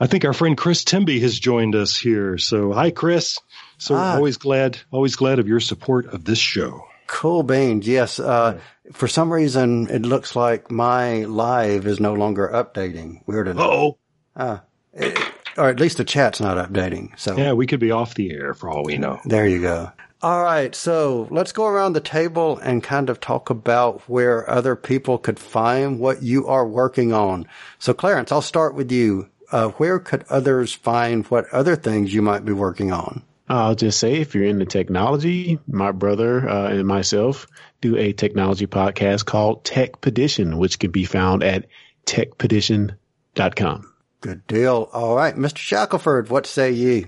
I think our friend Chris Timby has joined us here. So hi, Chris. So Ah. always glad, always glad of your support of this show. Cool beans. Yes. Uh, for some reason, it looks like my live is no longer updating. Weird enough. Oh, Uh, it- or at least the chat's not updating. So yeah, we could be off the air for all we know. there you go. All right. So let's go around the table and kind of talk about where other people could find what you are working on. So Clarence, I'll start with you. Uh, where could others find what other things you might be working on? I'll just say if you're into technology, my brother uh, and myself do a technology podcast called Tech Petition, which can be found at techpetition.com. Good deal. All right. Mr. Shackelford, what say ye?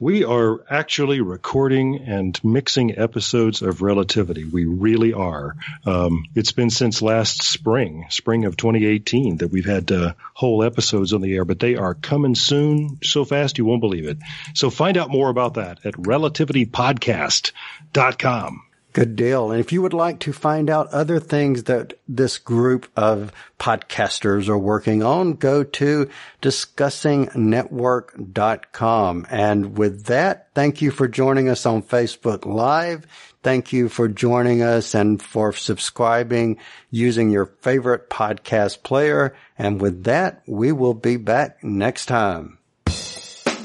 We are actually recording and mixing episodes of Relativity. We really are. Um, it's been since last spring, spring of 2018, that we've had uh, whole episodes on the air, but they are coming soon so fast you won't believe it. So find out more about that at relativitypodcast.com. Good deal. And if you would like to find out other things that this group of podcasters are working on, go to discussingnetwork.com. And with that, thank you for joining us on Facebook Live. Thank you for joining us and for subscribing using your favorite podcast player. And with that, we will be back next time.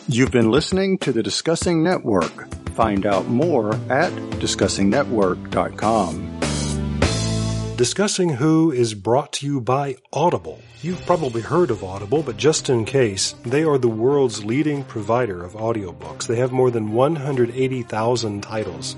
You've been listening to the Discussing Network. Find out more at discussingnetwork.com. Discussing Who is brought to you by Audible. You've probably heard of Audible, but just in case, they are the world's leading provider of audiobooks. They have more than 180,000 titles